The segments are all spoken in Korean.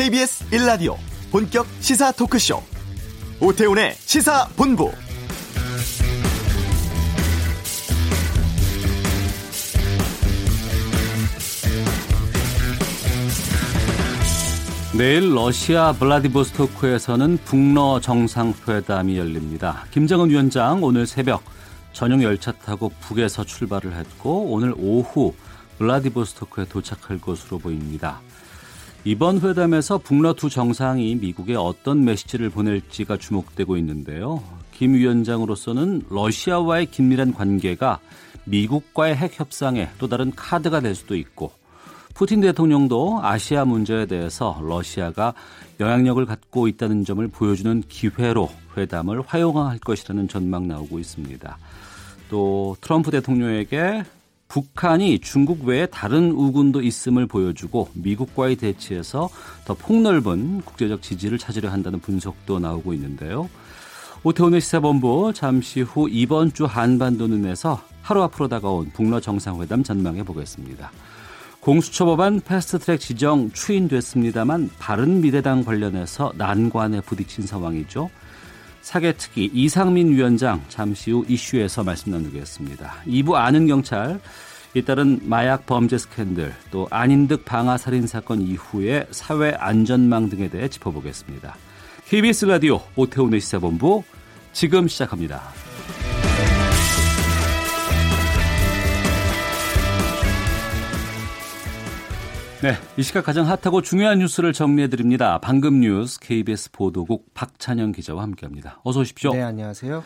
KBS 1라디오 본격 시사 토크쇼 오태훈의 시사본부 내일 러시아 블라디보스토크에서는 북러 정상회담이 열립니다. 김정은 위원장 오늘 새벽 전용 열차 타고 북에서 출발을 했고 오늘 오후 블라디보스토크에 도착할 것으로 보입니다. 이번 회담에서 북러 두 정상이 미국에 어떤 메시지를 보낼지가 주목되고 있는데요. 김 위원장으로서는 러시아와의 긴밀한 관계가 미국과의 핵 협상의 또 다른 카드가 될 수도 있고 푸틴 대통령도 아시아 문제에 대해서 러시아가 영향력을 갖고 있다는 점을 보여주는 기회로 회담을 활용할 것이라는 전망 나오고 있습니다. 또 트럼프 대통령에게 북한이 중국 외에 다른 우군도 있음을 보여주고 미국과의 대치에서 더 폭넓은 국제적 지지를 찾으려 한다는 분석도 나오고 있는데요. 오태훈의 시사본부 잠시 후 이번 주 한반도 눈에서 하루 앞으로 다가온 북러 정상회담 전망해 보겠습니다. 공수처 법안 패스트트랙 지정 추인됐습니다만 바른미래당 관련해서 난관에 부딪힌 상황이죠. 사개특위 이상민 위원장 잠시 후 이슈에서 말씀 나누겠습니다. 2부 아는 경찰 잇따른 마약 범죄 스캔들 또 안인득 방아 살인 사건 이후의 사회 안전망 등에 대해 짚어보겠습니다. KBS 라디오 오태훈의 시사본부 지금 시작합니다. 네, 이 시각 가장 핫하고 중요한 뉴스를 정리해 드립니다. 방금 뉴스 KBS 보도국 박찬영 기자와 함께합니다. 어서 오십시오. 네, 안녕하세요.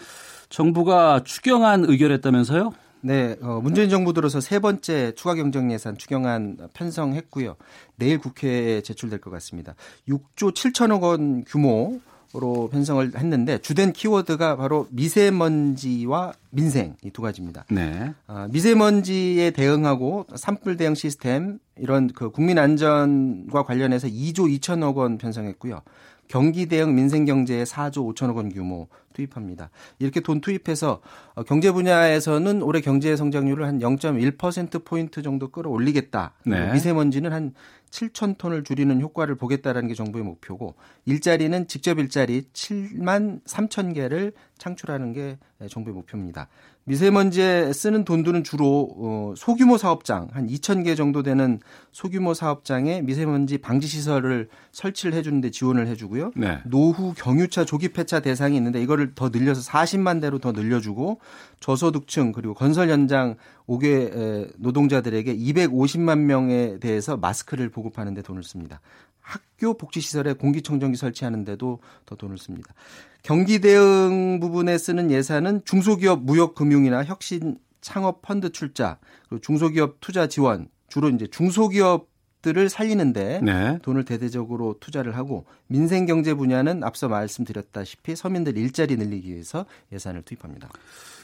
정부가 추경안 의결했다면서요? 네, 어, 문재인 정부 들어서 세 번째 추가 경정 예산 추경안 편성했고요. 내일 국회에 제출될 것 같습니다. 6조 7천억 원 규모 로 편성을 했는데 주된 키워드가 바로 미세먼지와 민생 이 두 가지입니다. 네. 아, 미세먼지에 대응하고 산불 대응 시스템 이런 그 국민 안전과 관련해서 2조 2천억 원 편성했고요. 경기 대응 민생 경제에 4조 5천억 원 규모 투입합니다. 이렇게 돈 투입해서 어, 경제 분야에서는 올해 경제 성장률을 한 0.1% 포인트 정도 끌어올리겠다. 네. 미세먼지는 한 7천 톤을 줄이는 효과를 보겠다라는 게 정부의 목표고 일자리는 직접 일자리 7만 3천 개를 창출하는 게 정부의 목표입니다. 미세먼지에 쓰는 돈들은 주로 어, 소규모 사업장 한 2천 개 정도 되는 소규모 사업장에 미세먼지 방지 시설을 설치를 해주는데 지원을 해주고요. 네. 노후 경유차 조기 폐차 대상이 있는데 이거를 더 늘려서 40만 대로 더 늘려주고 저소득층 그리고 건설 현장 5개 노동자들에게 250만 명에 대해서 마스크를 보급하는 데 돈을 씁니다. 학교 복지시설에 공기청정기 설치하는데도 더 돈을 씁니다. 경기 대응 부분에 쓰는 예산은 중소기업 무역금융이나 혁신 창업 펀드 출자, 그리고 중소기업 투자 지원, 주로 이제 중소기업 들을 살리는데 네. 돈을 대대적으로 투자를 하고 민생 경제 분야는 앞서 말씀드렸다시피 서민들 일자리 늘리기 위해서 예산을 투입합니다.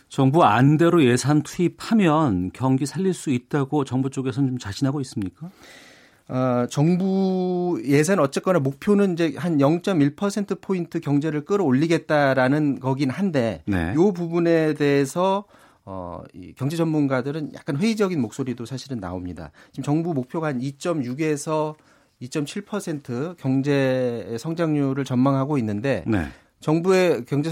정부 안대로 예산 투입하면 경기 살릴 수 있다고 정부 쪽에서는 좀 자신하고 있습니까? 어, 정부 예산 어쨌거나 목표는 이제 한 0.1% 포인트 경제를 끌어올리겠다라는 거긴 한데 네. 요 부분에 대해서 어, 이 경제 전문가들은 약간 회의적인 목소리도 사실은 나옵니다. 지금 정부 목표가 한 2.6에서 2.7% 경제 성장률을 전망하고 있는데 네. 정부의 경제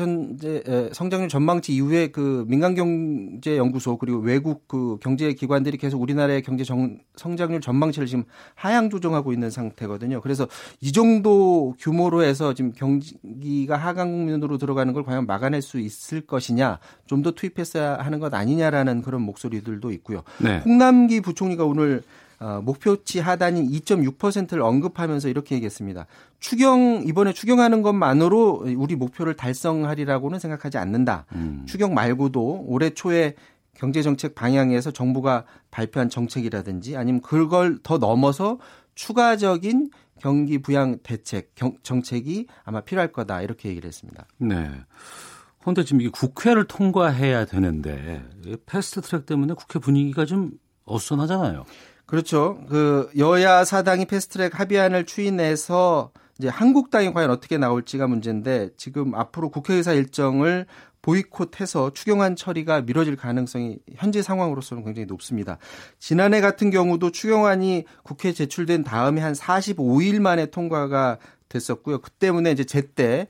성장률 전망치 이후에 그 민간 경제 연구소 그리고 외국 그 경제 기관들이 계속 우리나라의 경제 정, 성장률 전망치를 지금 하향 조정하고 있는 상태거든요. 그래서 이 정도 규모로 해서 지금 경기가 하강 국면으로 들어가는 걸 과연 막아낼 수 있을 것이냐, 좀 더 투입했어야 하는 것 아니냐라는 그런 목소리들도 있고요. 네. 홍남기 부총리가 오늘 어, 목표치 하단인 2.6%를 언급하면서 이렇게 얘기했습니다. 추경 이번에 추경하는 것만으로 우리 목표를 달성하리라고는 생각하지 않는다. 음. 추경 말고도 올해 초에 경제 정책 방향에서 정부가 발표한 정책이라든지 아니면 그걸 더 넘어서 추가적인 경기 부양 대책 경, 정책이 아마 필요할 거다 이렇게 얘기를 했습니다. 네. 그런데 지금 이게 국회를 통과해야 되는데 패스트 트랙 때문에 국회 분위기가 좀 어수선하잖아요. 그렇죠. 그 여야 사당이 패스트트랙 합의안을 추인해서 이제 한국당이 과연 어떻게 나올지가 문제인데 지금 앞으로 국회의사 일정을 보이콧해서 추경안 처리가 미뤄질 가능성이 현재 상황으로서는 굉장히 높습니다. 지난해 같은 경우도 추경안이 국회에 제출된 다음에 한 45일 만에 통과가 됐었고요. 그 때문에 이제 제때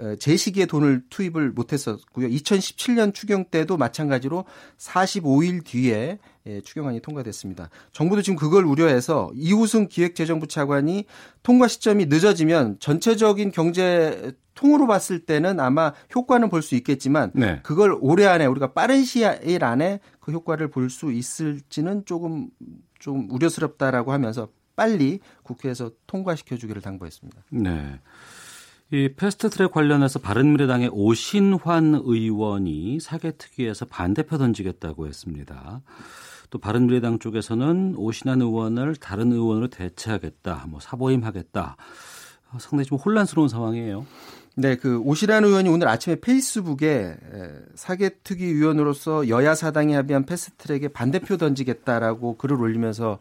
어, 제 시기에 돈을 투입을 못했었고요. 2017년 추경 때도 마찬가지로 45일 뒤에 예, 추경안이 통과됐습니다. 정부도 지금 그걸 우려해서 이우승 기획재정부 차관이 통과 시점이 늦어지면 전체적인 경제 통으로 봤을 때는 아마 효과는 볼 수 있겠지만 네. 그걸 올해 안에 우리가 빠른 시일 안에 그 효과를 볼 수 있을지는 조금 좀 우려스럽다라고 하면서 빨리 국회에서 통과시켜 주기를 당부했습니다. 네. 이 패스트트랙 관련해서 바른미래당의 오신환 의원이 사개특위에서 반대표 던지겠다고 했습니다. 또 바른미래당 쪽에서는 오신환 의원을 다른 의원으로 대체하겠다, 뭐 사보임하겠다. 상당히 좀 혼란스러운 상황이에요. 네, 그 오시란 의원이 오늘 아침에 페이스북에 사개특위 위원으로서 여야 사당이 합의한 패스트트랙에 반대표 던지겠다라고 글을 올리면서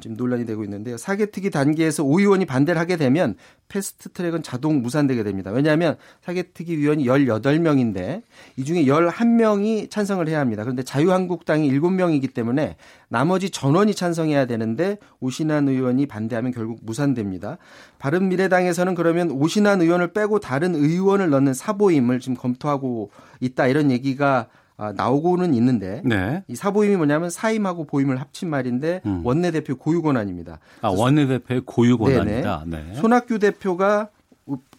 지금 논란이 되고 있는데요. 사개특위 단계에서 오 의원이 반대를 하게 되면 패스트 트랙은 자동 무산되게 됩니다. 왜냐하면 사개특위 위원이 18명인데 이 중에 11명이 찬성을 해야 합니다. 그런데 자유한국당이 7명이기 때문에 나머지 전원이 찬성해야 되는데 오신환 의원이 반대하면 결국 무산됩니다. 바른미래당에서는 그러면 오신환 의원을 빼고 다른 의원을 넣는 사보임을 지금 검토하고 있다 이런 얘기가 아, 나오고는 있는데 네. 이 사보임이 뭐냐면 사임하고 보임을 합친 말인데 음. 원내대표 고유 권한입니다. 아 원내대표의 고유 권한이다. 네. 손학규 대표가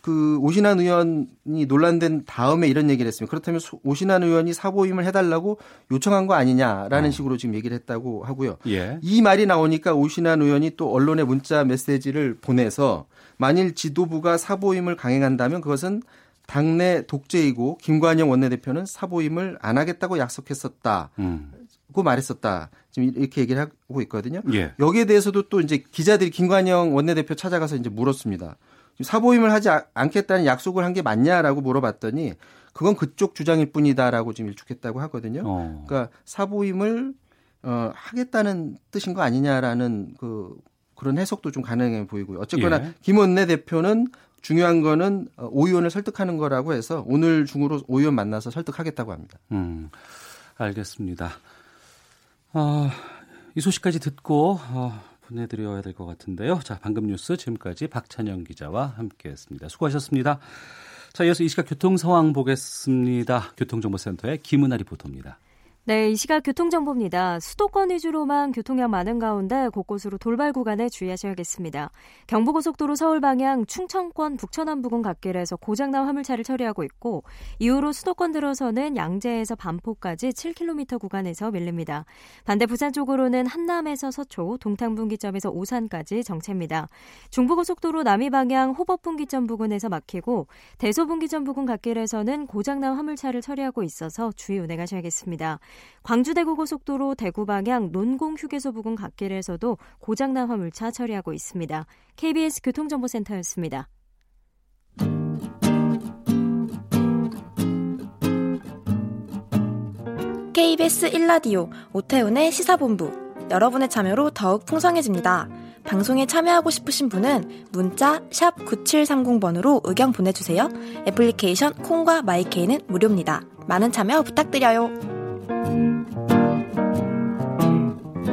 그 오신환 의원이 논란된 다음에 이런 얘기를 했습니다. 그렇다면 오신환 의원이 사보임을 해달라고 요청한 거 아니냐라는 어. 식으로 지금 얘기를 했다고 하고요. 예. 이 말이 나오니까 오신환 의원이 또 언론에 문자 메시지를 보내서 만일 지도부가 사보임을 강행한다면 그것은 당내 독재이고 김관영 원내대표는 사보임을 안 하겠다고 약속했었다. 음. 고 말했었다. 지금 이렇게 얘기를 하고 있거든요. 예. 여기에 대해서도 또 이제 기자들이 김관영 원내대표 찾아가서 이제 물었습니다. 사보임을 하지 않겠다는 약속을 한 게 맞냐라고 물어봤더니 그건 그쪽 주장일 뿐이다라고 지금 일축했다고 하거든요. 어. 그러니까 사보임을 어, 하겠다는 뜻인 거 아니냐라는 그 그런 해석도 좀 가능해 보이고요. 어쨌거나 예. 김 원내 대표는 중요한 거는 어, 오 의원을 설득하는 거라고 해서 오늘 중으로 오 의원 만나서 설득하겠다고 합니다. 음, 알겠습니다. 어, 이 소식까지 듣고 어, 보내드려야 될 것 같은데요. 자, 방금 뉴스 지금까지 박찬영 기자와 함께했습니다. 수고하셨습니다. 자, 이어서 이 시각 교통 상황 보겠습니다. 교통정보센터의 김은아 리포터입니다. 네, 이 시각 교통정보입니다. 수도권 위주로만 교통량 많은 가운데 곳곳으로 돌발 구간에 주의하셔야겠습니다. 경부고속도로 서울 방향 충청권 북천안 부근 갓길에서 고장난 화물차를 처리하고 있고 이후로 수도권 들어서는 양재에서 반포까지 7km 구간에서 밀립니다. 반대 부산 쪽으로는 한남에서 서초, 동탄분기점에서 오산까지 정체입니다. 중부고속도로 남이 방향 호법분기점 부근에서 막히고 대소분기점 부근 갓길에서는 고장난 화물차를 처리하고 있어서 주의 운행하셔야겠습니다. 광주대구 고속도로 대구 방향 논공휴게소 부근 갓길에서도 고장난 화물차 처리하고 있습니다. KBS 교통정보센터였습니다. KBS 1라디오 오태훈의 시사본부 여러분의 참여로 더욱 풍성해집니다. 방송에 참여하고 싶으신 분은 문자 9730번으로 의견 보내주세요. 애플리케이션 콩과 마이케이는 무료입니다. 많은 참여 부탁드려요.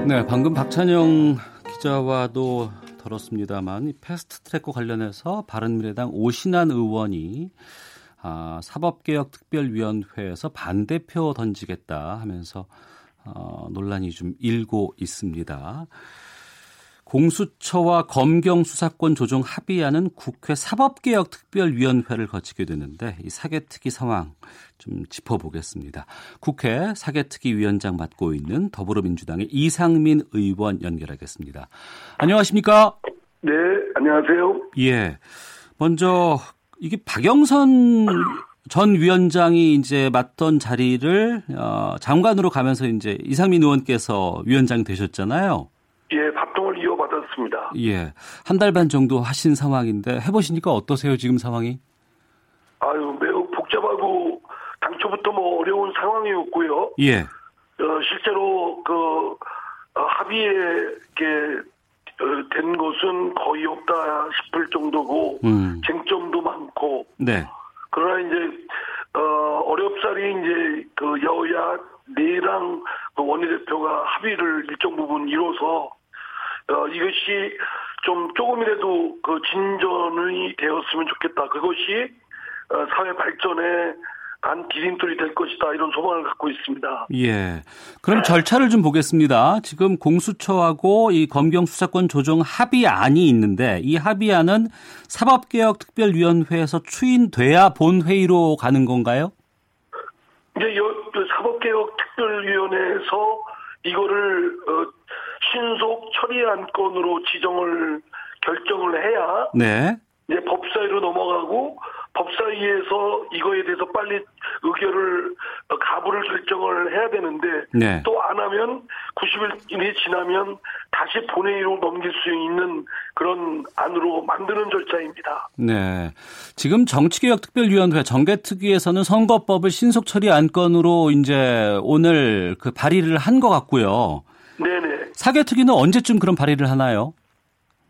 네, 방금 박찬영 기자와도 들었습니다만 패스트 트랙과 관련해서 바른미래당 오신환 의원이 아, 사법개혁특별위원회에서 반대표 던지겠다 하면서 어, 논란이 좀 일고 있습니다. 공수처와 검경 수사권 조정 합의하는 국회 사법개혁 특별위원회를 거치게 되는데 이 사개특위 상황 좀 짚어보겠습니다. 국회 사개특위 위원장 맡고 있는 더불어민주당의 이상민 의원 연결하겠습니다. 안녕하십니까? 네, 안녕하세요. 예. 먼저 이게 박영선 전 위원장이 이제 맡던 자리를 어, 장관으로 가면서 이제 이상민 의원께서 위원장 되셨잖아요. 예, 합동을 이어받았습니다. 예, 한 달 반 정도 하신 상황인데 해보시니까 어떠세요 지금 상황이? 아유 매우 복잡하고 당초부터 뭐 어려운 상황이었고요. 예. 어, 실제로 그 어, 합의에 게 어, 된 것은 거의 없다 싶을 정도고 음. 쟁점도 많고. 네. 그러나 이제 어, 어렵사리 이제 그 여야 내당 그 원내대표가 합의를 일정 부분 이뤄서 어, 이것이 좀 조금이라도 그 진전이 되었으면 좋겠다. 그것이 어, 사회 발전에 단 디딤돌이 될 것이다 이런 소망을 갖고 있습니다. 예. 그럼 절차를 좀 보겠습니다. 지금 공수처하고 이 검경 수사권 조정 합의안이 있는데 이 합의안은 사법개혁특별위원회에서 추인돼야 본회의로 가는 건가요? 이제 여, 사법개혁특별위원회에서 이거를 어, 신속 처리 안 건으로 지정을 결정을 해야 네. 이제 법사위로 넘어가고 법사위에서 이거에 대해서 빨리 의결을 어, 가부를 결정을 해야 되는데 네. 또안 하면 90일이 지나면 다시 본회의로 넘길 수 있는 그런 안으로 만드는 절차입니다. 네. 지금 정치개혁특별위원회 정개특위에서는 선거법을 신속 처리 안건으로 이제 오늘 그 발의를 한 것 같고요. 네네. 사개특위는 언제쯤 그런 발의를 하나요?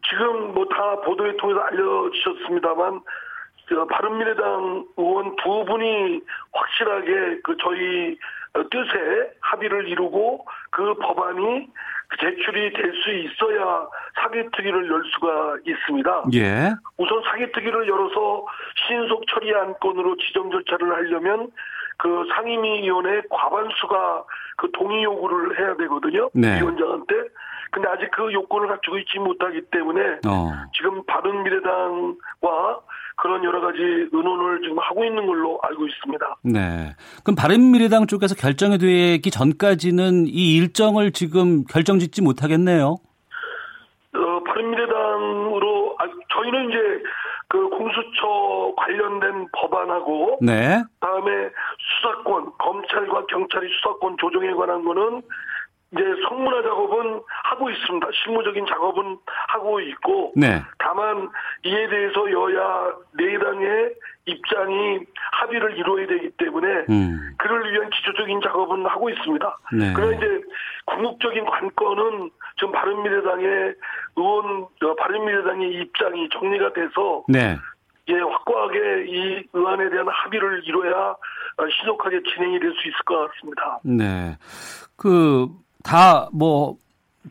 지금 뭐 다 보도에 통해서 알려주셨습니다만 저 바른미래당 의원 두 분이 확실하게 그 저희 뜻에 합의를 이루고 그 법안이 제출이 될 수 있어야 사개특위를 열 수가 있습니다. 예. 우선 사개특위를 열어서 신속 처리 안건으로 지정 절차를 하려면 그 상임위원회 과반수가 그 동의 요구를 해야 되거든요. 네. 위원장한테. 근데 아직 그 요건을 갖추고 있지 못하기 때문에 어. 지금 바른미래당과 그런 여러 가지 의논을 지금 하고 있는 걸로 알고 있습니다. 네. 그럼 바른미래당 쪽에서 결정이 되기 전까지는 이 일정을 지금 결정 짓지 못하겠네요. 어, 바른미래당으로 아, 저희는 이제 그 공수처 관련된 법안하고 네. 다음에 수사권 검찰과 경찰이 수사권 조정에 관한 거는 이제 성문화 작업은 하고 있습니다. 실무적인 작업은 하고 있고 네. 다만 이에 대해서 여야 네 당의 입장이 합의를 이루어야 되기 때문에 음. 그를 위한 기초적인 작업은 하고 있습니다. 네. 그러나 이제 궁극적인 관건은 지금 바른미래당의 의원, 어, 바른미래당의 입장이 정리가 돼서 네. 예, 확고하게 이 의안에 대한 합의를 이뤄야 어, 신속하게 진행이 될 수 있을 것 같습니다. 네. 그, 다, 뭐,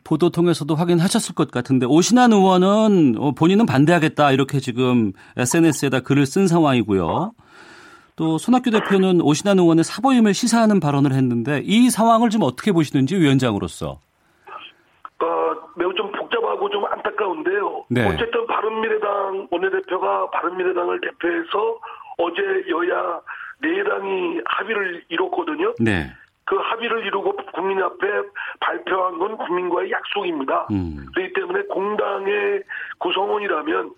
보도 통해서도 확인하셨을 것 같은데, 오신환 의원은 어, 본인은 반대하겠다, 이렇게 지금 SNS에다 글을 쓴 상황이고요. 또, 손학규 대표는 오신환 의원의 사보임을 시사하는 발언을 했는데, 이 상황을 좀 어떻게 보시는지 위원장으로서. 어, 매우 좀 복잡하고 좀 안타까운데요. 네. 어쨌든 바른미래당 원내대표가 바른미래당을 대표해서 어제 여야 네 당이 합의를 이뤘거든요. 네. 그 합의를 이루고 국민 앞에 발표한 건 국민과의 약속입니다. 음. 그렇기 때문에 공당의 구성원이라면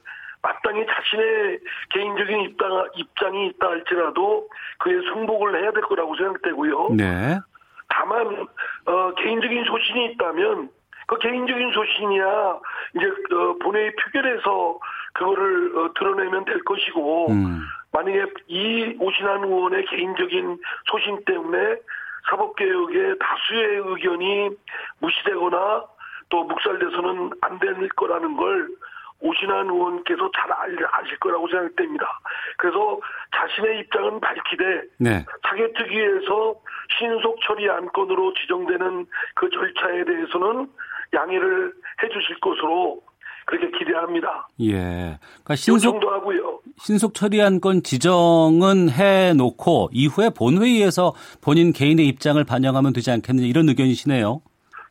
마땅히 자신의 개인적인 입당, 입장이 있다 할지라도 그에 승복을 해야 될 거라고 생각되고요. 네. 다만 어, 개인적인 소신이 있다면 그 개인적인 소신이야 이제 어, 본회의 표결에서 그거를 어, 드러내면 될 것이고 음. 만약에 이 오신환 의원의 개인적인 소신 때문에 사법개혁의 다수의 의견이 무시되거나 또 묵살돼서는 안 될 거라는 걸 오신환 의원께서 잘 알- 아실 거라고 생각됩니다. 그래서 자신의 입장은 밝히되 네. 사개특위에서 신속 처리 안건으로 지정되는 그 절차에 대해서는 양해를 해주실 것으로 그렇게 기대합니다. 예. 그러니까 신속, 요청도 하고요. 신속 처리한 건 지정은 해놓고 이후에 본회의에서 본인 개인의 입장을 반영하면 되지 않겠느냐 이런 의견이시네요.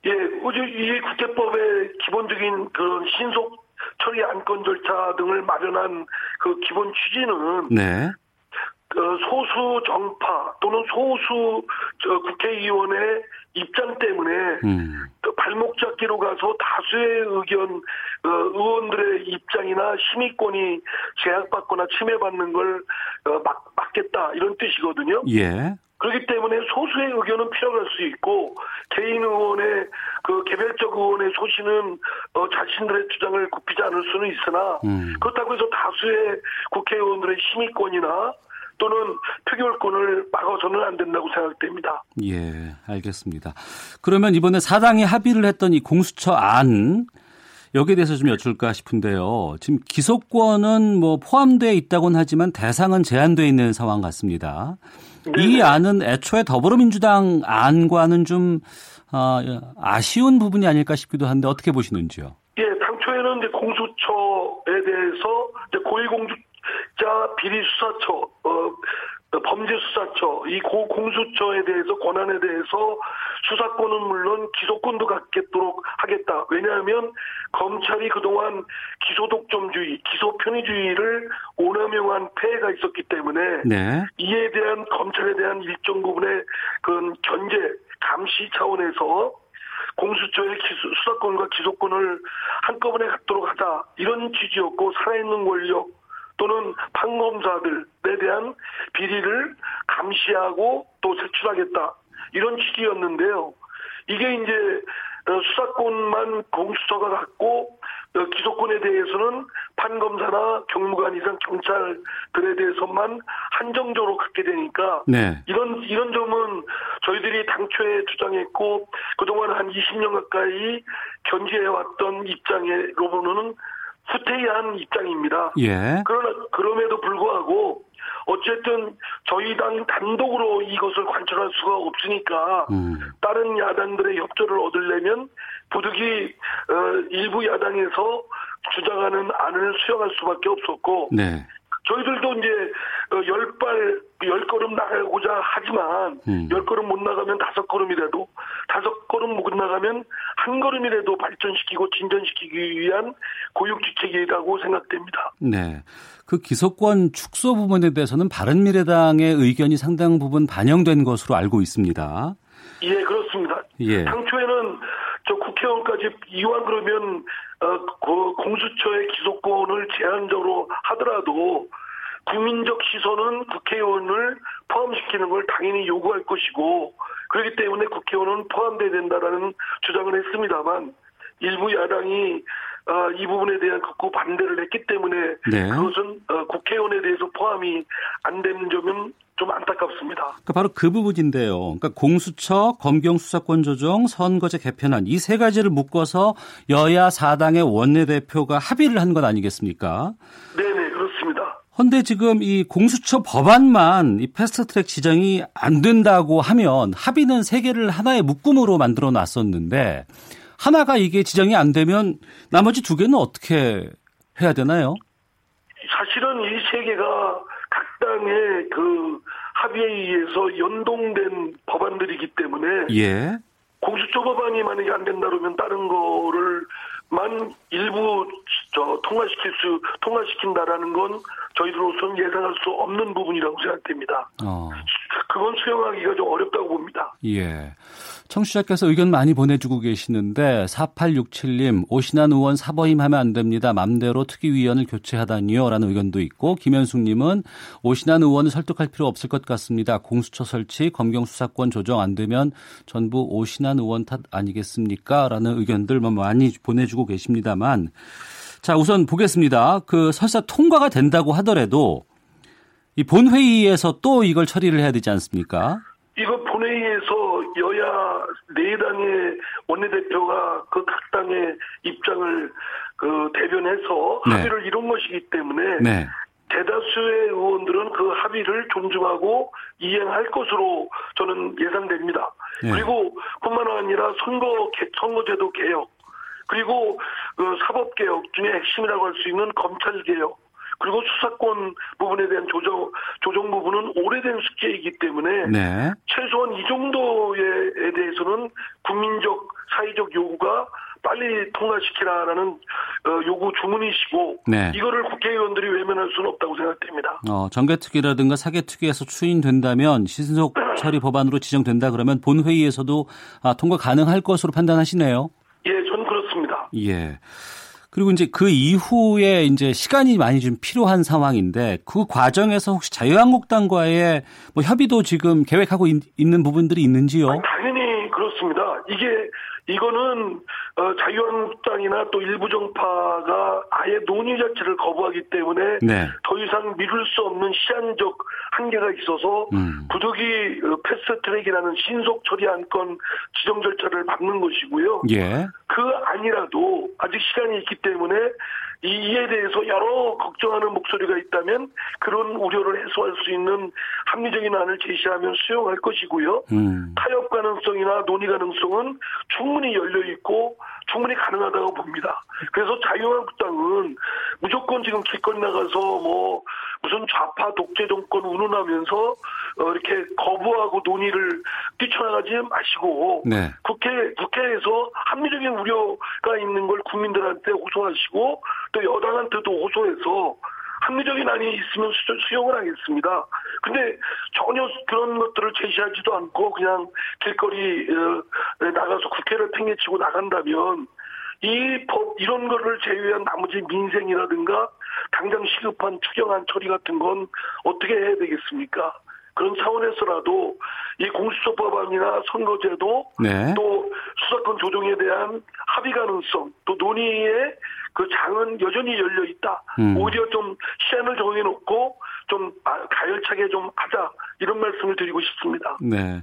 예, 어제 이 국회법의 기본적인 그런 신속 처리 안건 절차 등을 마련한 그 기본 취지는 네. 그 소수 정파 또는 소수 저 국회의원의 입장 때문에 음. 그 발목 잡기로 가서 다수의 의견 어, 의원들의 입장이나 심의권이 제약받거나 침해받는 걸 어, 막, 막겠다 이런 뜻이거든요. 예. 그렇기 때문에 소수의 의견은 필요할 수 있고 개인 의원의 그 개별적 의원의 소신은 어, 자신들의 주장을 굽히지 않을 수는 있으나 음. 그렇다고 해서 다수의 국회의원들의 심의권이나 또는 표결권을 막아서는 안 된다고 생각됩니다. 예, 알겠습니다. 그러면 이번에 사당이 합의를 했던 이 공수처 안 여기에 대해서 좀 여쭐까 싶은데요. 지금 기소권은 뭐 포함되어 있다고는 하지만 대상은 제한되어 있는 상황 같습니다. 네네. 이 안은 애초에 더불어민주당 안과는 좀 어, 아쉬운 부분이 아닐까 싶기도 한데 어떻게 보시는지요? 예, 당초에는 이제 공수처에 대해서 이제 고위공직 자 비리수사처, 어, 범죄수사처, 이 고 공수처에 대해서 권한에 대해서 수사권은 물론 기소권도 갖겠도록 하겠다. 왜냐하면 검찰이 그동안 기소 독점주의, 기소 편의주의를 오남용한 폐해가 있었기 때문에 네. 이에 대한 검찰에 대한 일정 부분의 그 견제, 감시 차원에서 공수처의 기수, 수사권과 기소권을 한꺼번에 갖도록 하자 이런 취지였고 살아있는 권력 또는 판검사들에 대한 비리를 감시하고 또 제출하겠다 이런 취지였는데요. 이게 이제 어, 수사권만 공수처가 갖고 어, 기소권에 대해서는 판검사나 경무관 이상 경찰들에 대해서만 한정적으로 갖게 되니까 네. 이런 이런 점은 저희들이 당초에 주장했고 그동안 한 20년 가까이 견지해 왔던 입장으로는 후퇴한 입장입니다. 예. 그러나 그럼에도 불구하고 어쨌든 저희 당 단독으로 이것을 관철할 수가 없으니까 음. 다른 야당들의 협조를 얻으려면 부득이 어, 일부 야당에서 주장하는 안을 수용할 수밖에 없었고 네. 저희들도 이제 어, 열발 열 걸음 나가고자 하지만 음. 열 걸음 못 나가면 다섯 걸음이라도 다섯 걸음 못 나가면 한 걸음이라도 발전시키고 진전시키기 위한 고육지책이라고 생각됩니다. 네. 그 기소권 축소 부분에 대해서는 바른미래당의 의견이 상당 부분 반영된 것으로 알고 있습니다. 예, 그렇습니다. 예. 당초에는 저 국회의원까지 이왕 그러면 어, 그 공수처의 기소권을 제한적으로 하더라도 국민적 시선은 국회의원을 포함시키는 걸 당연히 요구할 것이고 그렇기 때문에 국회의원은 포함돼야 된다라는 주장을 했습니다만 일부 야당이 어, 이 부분에 대한 극구 반대를 했기 때문에 네. 그것은 어, 국회의원에 대해서 포함이 안 되는 점은 좀 안타깝습니다. 그러니까 바로 그 부분인데요. 그러니까 공수처, 검경 수사권 조정, 선거제 개편안 이 세 가지를 묶어서 여야 사당의 원내대표가 합의를 한것 아니겠습니까? 네네 그렇습니다. 헌데 지금 이 공수처 법안만 이 패스트트랙 지정이 안 된다고 하면 합의는 세 개를 하나의 묶음으로 만들어 놨었는데 하나가 이게 지정이 안 되면 나머지 두 개는 어떻게 해야 되나요? 사실은 이 세 개가 각 당의 그 합의에 의해서 연동된 법안들이기 때문에 예. 공수처 법안이 만약에 안 된다 그러면 다른 거를 만 일부 저 통과시킬 수 통과시킨다라는 건 저희들로서는 예상할 수 없는 부분이라고 생각됩니다. 어. 그건 수용하기가 좀 어렵다고 봅니다. 예. 청취자께서 의견 많이 보내주고 계시는데 4867님 오신환 의원 사버임하면 안 됩니다. 맘대로 특위위원을 교체하다니요 라는 의견도 있고 김현숙님은 오신환 의원을 설득할 필요 없을 것 같습니다. 공수처 설치 검경 수사권 조정 안 되면 전부 오신환 의원 탓 아니겠습니까? 라는 의견들 뭐 많이 보내주고 계십니다만 자 우선 보겠습니다. 그 설사 통과가 된다고 하더라도 이 본회의에서 또 이걸 처리를 해야 되지 않습니까? 이거 본회의에서 여야 네 당의 원내대표가 그 각 당의 입장을 그 대변해서 네. 합의를 이룬 것이기 때문에 네. 대다수의 의원들은 그 합의를 존중하고 이행할 것으로 저는 예상됩니다. 네. 그리고 뿐만 아니라 선거 선거제도 개혁 그리고 그 사법 개혁 중에 핵심이라고 할 수 있는 검찰 개혁 그리고 수사권 부분에 대한 조정 조정 부분은 오래된 숙제이기 때문에 네. 최소한 이 정도에 대해서는 국민적 사회적 요구가 빨리 통과시키라라는 어, 요구 주문이시고 네. 이거를 국회의원들이 외면할 수는 없다고 생각됩니다. 어, 정개특위라든가 사개특위에서 추인된다면 신속 처리 법안으로 지정된다 그러면 본회의에서도 아, 통과 가능할 것으로 판단하시네요. 예. 예. 그리고 이제 그 이후에 이제 시간이 많이 좀 필요한 상황인데 그 과정에서 혹시 자유한국당과의 뭐 협의도 지금 계획하고 있, 는 부분들이 있는지요? 당연히 그렇습니다. 이게 이거는 어, 자유한국당이나 또 일부 정파가 아예 논의 자체를 거부하기 때문에 네. 더 이상 미룰 수 없는 시한적 한계가 있어서 음. 부득이 어, 패스트트랙이라는 신속 처리 안건 지정 절차를 밟는 것이고요. 예. 그 아니라도 아직 시간이 있기 때문에 이에 대해서 여러 걱정하는 목소리가 있다면 그런 우려를 해소할 수 있는 합리적인 안을 제시하면 수용할 것이고요. 음. 타협 가능성이나 논의 가능성은 충분히 열려 있고 충분히 가능하다고 봅니다. 그래서 자유한국당은 무조건 지금 길거리 나가서 뭐 무슨 좌파 독재 정권 운운하면서 어, 이렇게 거부하고 논의를 뛰쳐나가지 마시고 네. 국회 국회에서 합리적인 우려가 있는 걸 국민들한테 호소하시고 또 여당한테도 호소해서 합리적인 안이 있으면 수용을 하겠습니다. 근데 전혀 그런 것들을 제시하지도 않고 그냥 길거리 어, 나가서 국회를 팽개치고 나간다면 이 법, 이런 거를 제외한 나머지 민생이라든가 당장 시급한 추경안 처리 같은 건 어떻게 해야 되겠습니까? 그런 차원에서라도 이 공수처법안이나 선거제도 네. 또 수사권 조정에 대한 합의 가능성 또 논의의 그 장은 여전히 열려 있다. 음. 오히려 좀 시한을 정해놓고 좀 아, 가열차게 좀 하자 이런 말씀을 드리고 싶습니다. 네,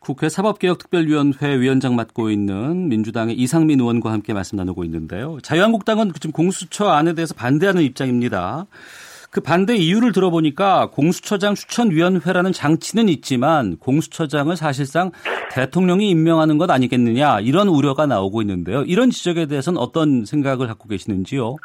국회 사법개혁특별위원회 위원장 맡고 있는 민주당의 이상민 의원과 함께 말씀 나누고 있는데요. 자유한국당은 지금 공수처 안에 대해서 반대하는 입장입니다. 그 반대 이유를 들어보니까 공수처장 추천위원회라는 장치는 있지만 공수처장을 사실상 대통령이 임명하는 것 아니겠느냐 이런 우려가 나오고 있는데요. 이런 지적에 대해서는 어떤 생각을 갖고 계시는지요?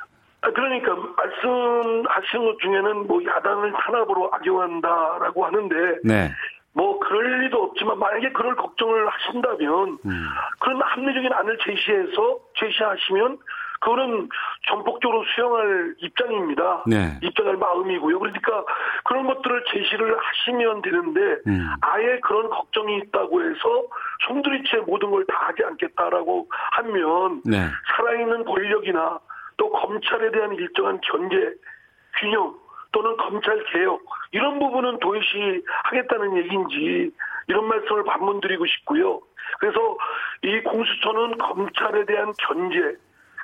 아, 그러니까 말씀하신 것 중에는 뭐 야당을 탄압으로 악용한다라고 하는데 네. 뭐 그럴 리도 없지만 만약에 그럴 걱정을 하신다면 음. 그런 합리적인 안을 제시해서 제시하시면 그거는 전폭적으로 수용할 입장입니다. 네. 입장할 마음이고요. 그러니까 그런 것들을 제시를 하시면 되는데 음. 아예 그런 걱정이 있다고 해서 송두리째 모든 걸 다 하지 않겠다라고 하면 네. 살아있는 권력이나 또 검찰에 대한 일정한 견제, 균형 또는 검찰 개혁 이런 부분은 도외시 하겠다는 얘기인지 이런 말씀을 반문 드리고 싶고요. 그래서 이 공수처는 검찰에 대한 견제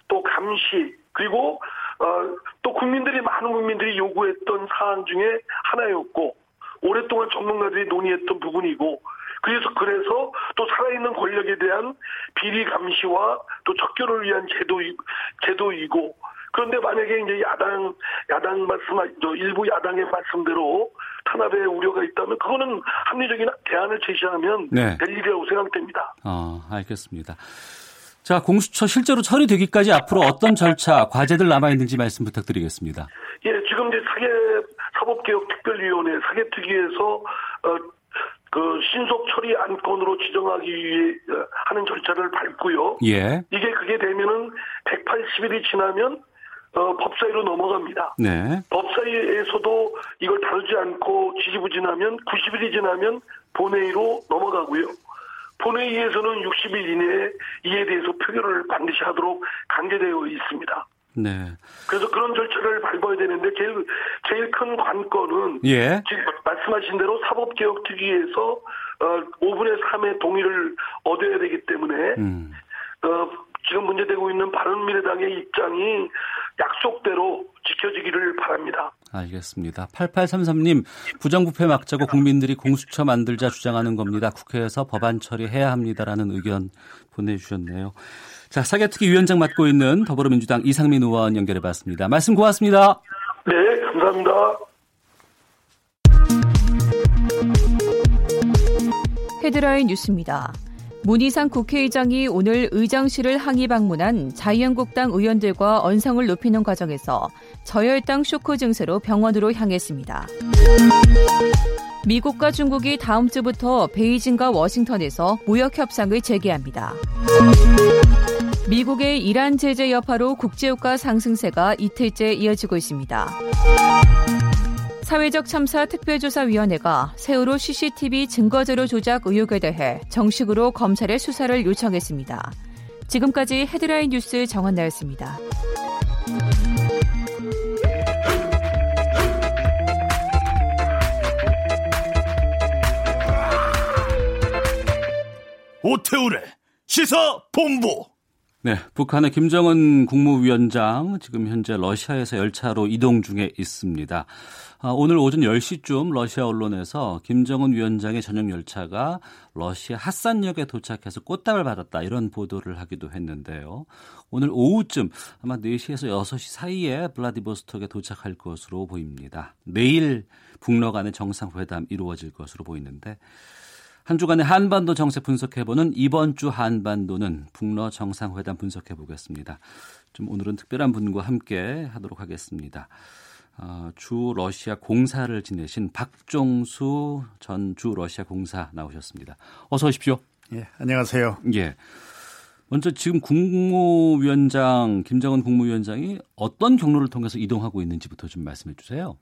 또 감시 그리고 어, 또 국민들이 많은 국민들이 요구했던 사안 중에 하나였고 오랫동안 전문가들이 논의했던 부분이고 그래서 그래서 또 살아있는 권력에 대한 비리 감시와 또 적결을 위한 제도 제도이고 그런데 만약에 이제 야당 야당 말씀 일부 야당의 말씀대로 탄압의 우려가 있다면 그거는 합리적인 대안을 제시하면 네. 될 일이라고 생각됩니다. 아 알겠습니다. 자, 공수처 실제로 처리되기까지 앞으로 어떤 절차, 과제들 남아있는지 말씀 부탁드리겠습니다. 예, 지금 이제 사개, 사법개혁특별위원회, 사개특위에서, 어, 그 신속 처리 안건으로 지정하기 위해 어, 하는 절차를 밟고요. 예. 이게 그게 되면은 180일이 지나면 어, 법사위로 넘어갑니다. 네. 법사위에서도 이걸 다루지 않고 지지부진하면 90일이 지나면 본회의로 넘어가고요. 본회의에서는 60일 이내에 이에 대해서 표결을 반드시 하도록 강제되어 있습니다. 네. 그래서 그런 절차를 밟아야 되는데 제일 제일 큰 관건은 예. 지금 말씀하신 대로 사법개혁 특위에서 어, 5분의 3의 동의를 얻어야 되기 때문에 음. 어, 지금 문제되고 있는 바른미래당의 입장이 약속대로 지켜지기를 바랍니다. 알겠습니다. 8833님, 부정부패 막자고 국민들이 공수처 만들자 주장하는 겁니다. 국회에서 법안 처리해야 합니다라는 의견 보내주셨네요. 자, 사개특위 위원장 맡고 있는 더불어민주당 이상민 의원 연결해 봤습니다. 말씀 고맙습니다. 네, 감사합니다. 헤드라인 뉴스입니다. 문희상 국회의장이 오늘 의장실을 항의 방문한 자유한국당 의원들과 언성을 높이는 과정에서 저혈당 쇼크 증세로 병원으로 향했습니다. 미국과 중국이 다음 주부터 베이징과 워싱턴에서 무역 협상을 재개합니다. 미국의 이란 제재 여파로 국제유가 상승세가 이틀째 이어지고 있습니다. 사회적 참사 특별조사위원회가 세월호 CCTV 증거자료 조작 의혹에 대해 정식으로 검찰의 수사를 요청했습니다. 지금까지 헤드라인 뉴스 정한나였습니다. 오태우래 시사 본부. 네, 북한의 김정은 국무위원장 지금 현재 러시아에서 열차로 이동 중에 있습니다. 아, 오늘 오전 10시쯤 러시아 언론에서 김정은 위원장의 전용 열차가 러시아 핫산역에 도착해서 꽃다발 받았다 이런 보도를 하기도 했는데요. 오늘 오후쯤 아마 4시에서 6시 사이에 블라디보스톡에 도착할 것으로 보입니다. 내일 북러 간의 정상회담 이루어질 것으로 보이는데 한 주간의 한반도 정세 분석해보는 이번 주 한반도는 북러 정상회담 분석해보겠습니다. 좀 오늘은 특별한 분과 함께 하도록 하겠습니다. 어, 주 러시아 공사를 지내신 박종수 전 주 러시아 공사 나오셨습니다. 어서 오십시오. 예, 안녕하세요. 예. 먼저 지금 국무위원장 김정은 국무위원장이 어떤 경로를 통해서 이동하고 있는지부터 좀 말씀해 주세요.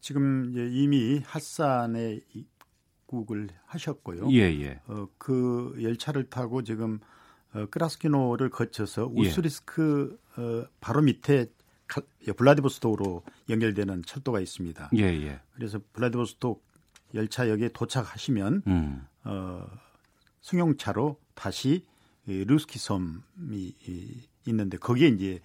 지금 이미 핫산에 입국을 하셨고요. 예, 예. 어, 그 열차를 타고 지금 어, 크라스키노를 거쳐서 예. 우스리스크 예. 어, 바로 밑에 블라디보스톡으로 연결되는 철도가 있습니다. 예, 예. 그래서 블라디보스톡 열차역에 도착하시면 음. 어, 승용차로 다시 루스키 섬이 있는데 거기에 이제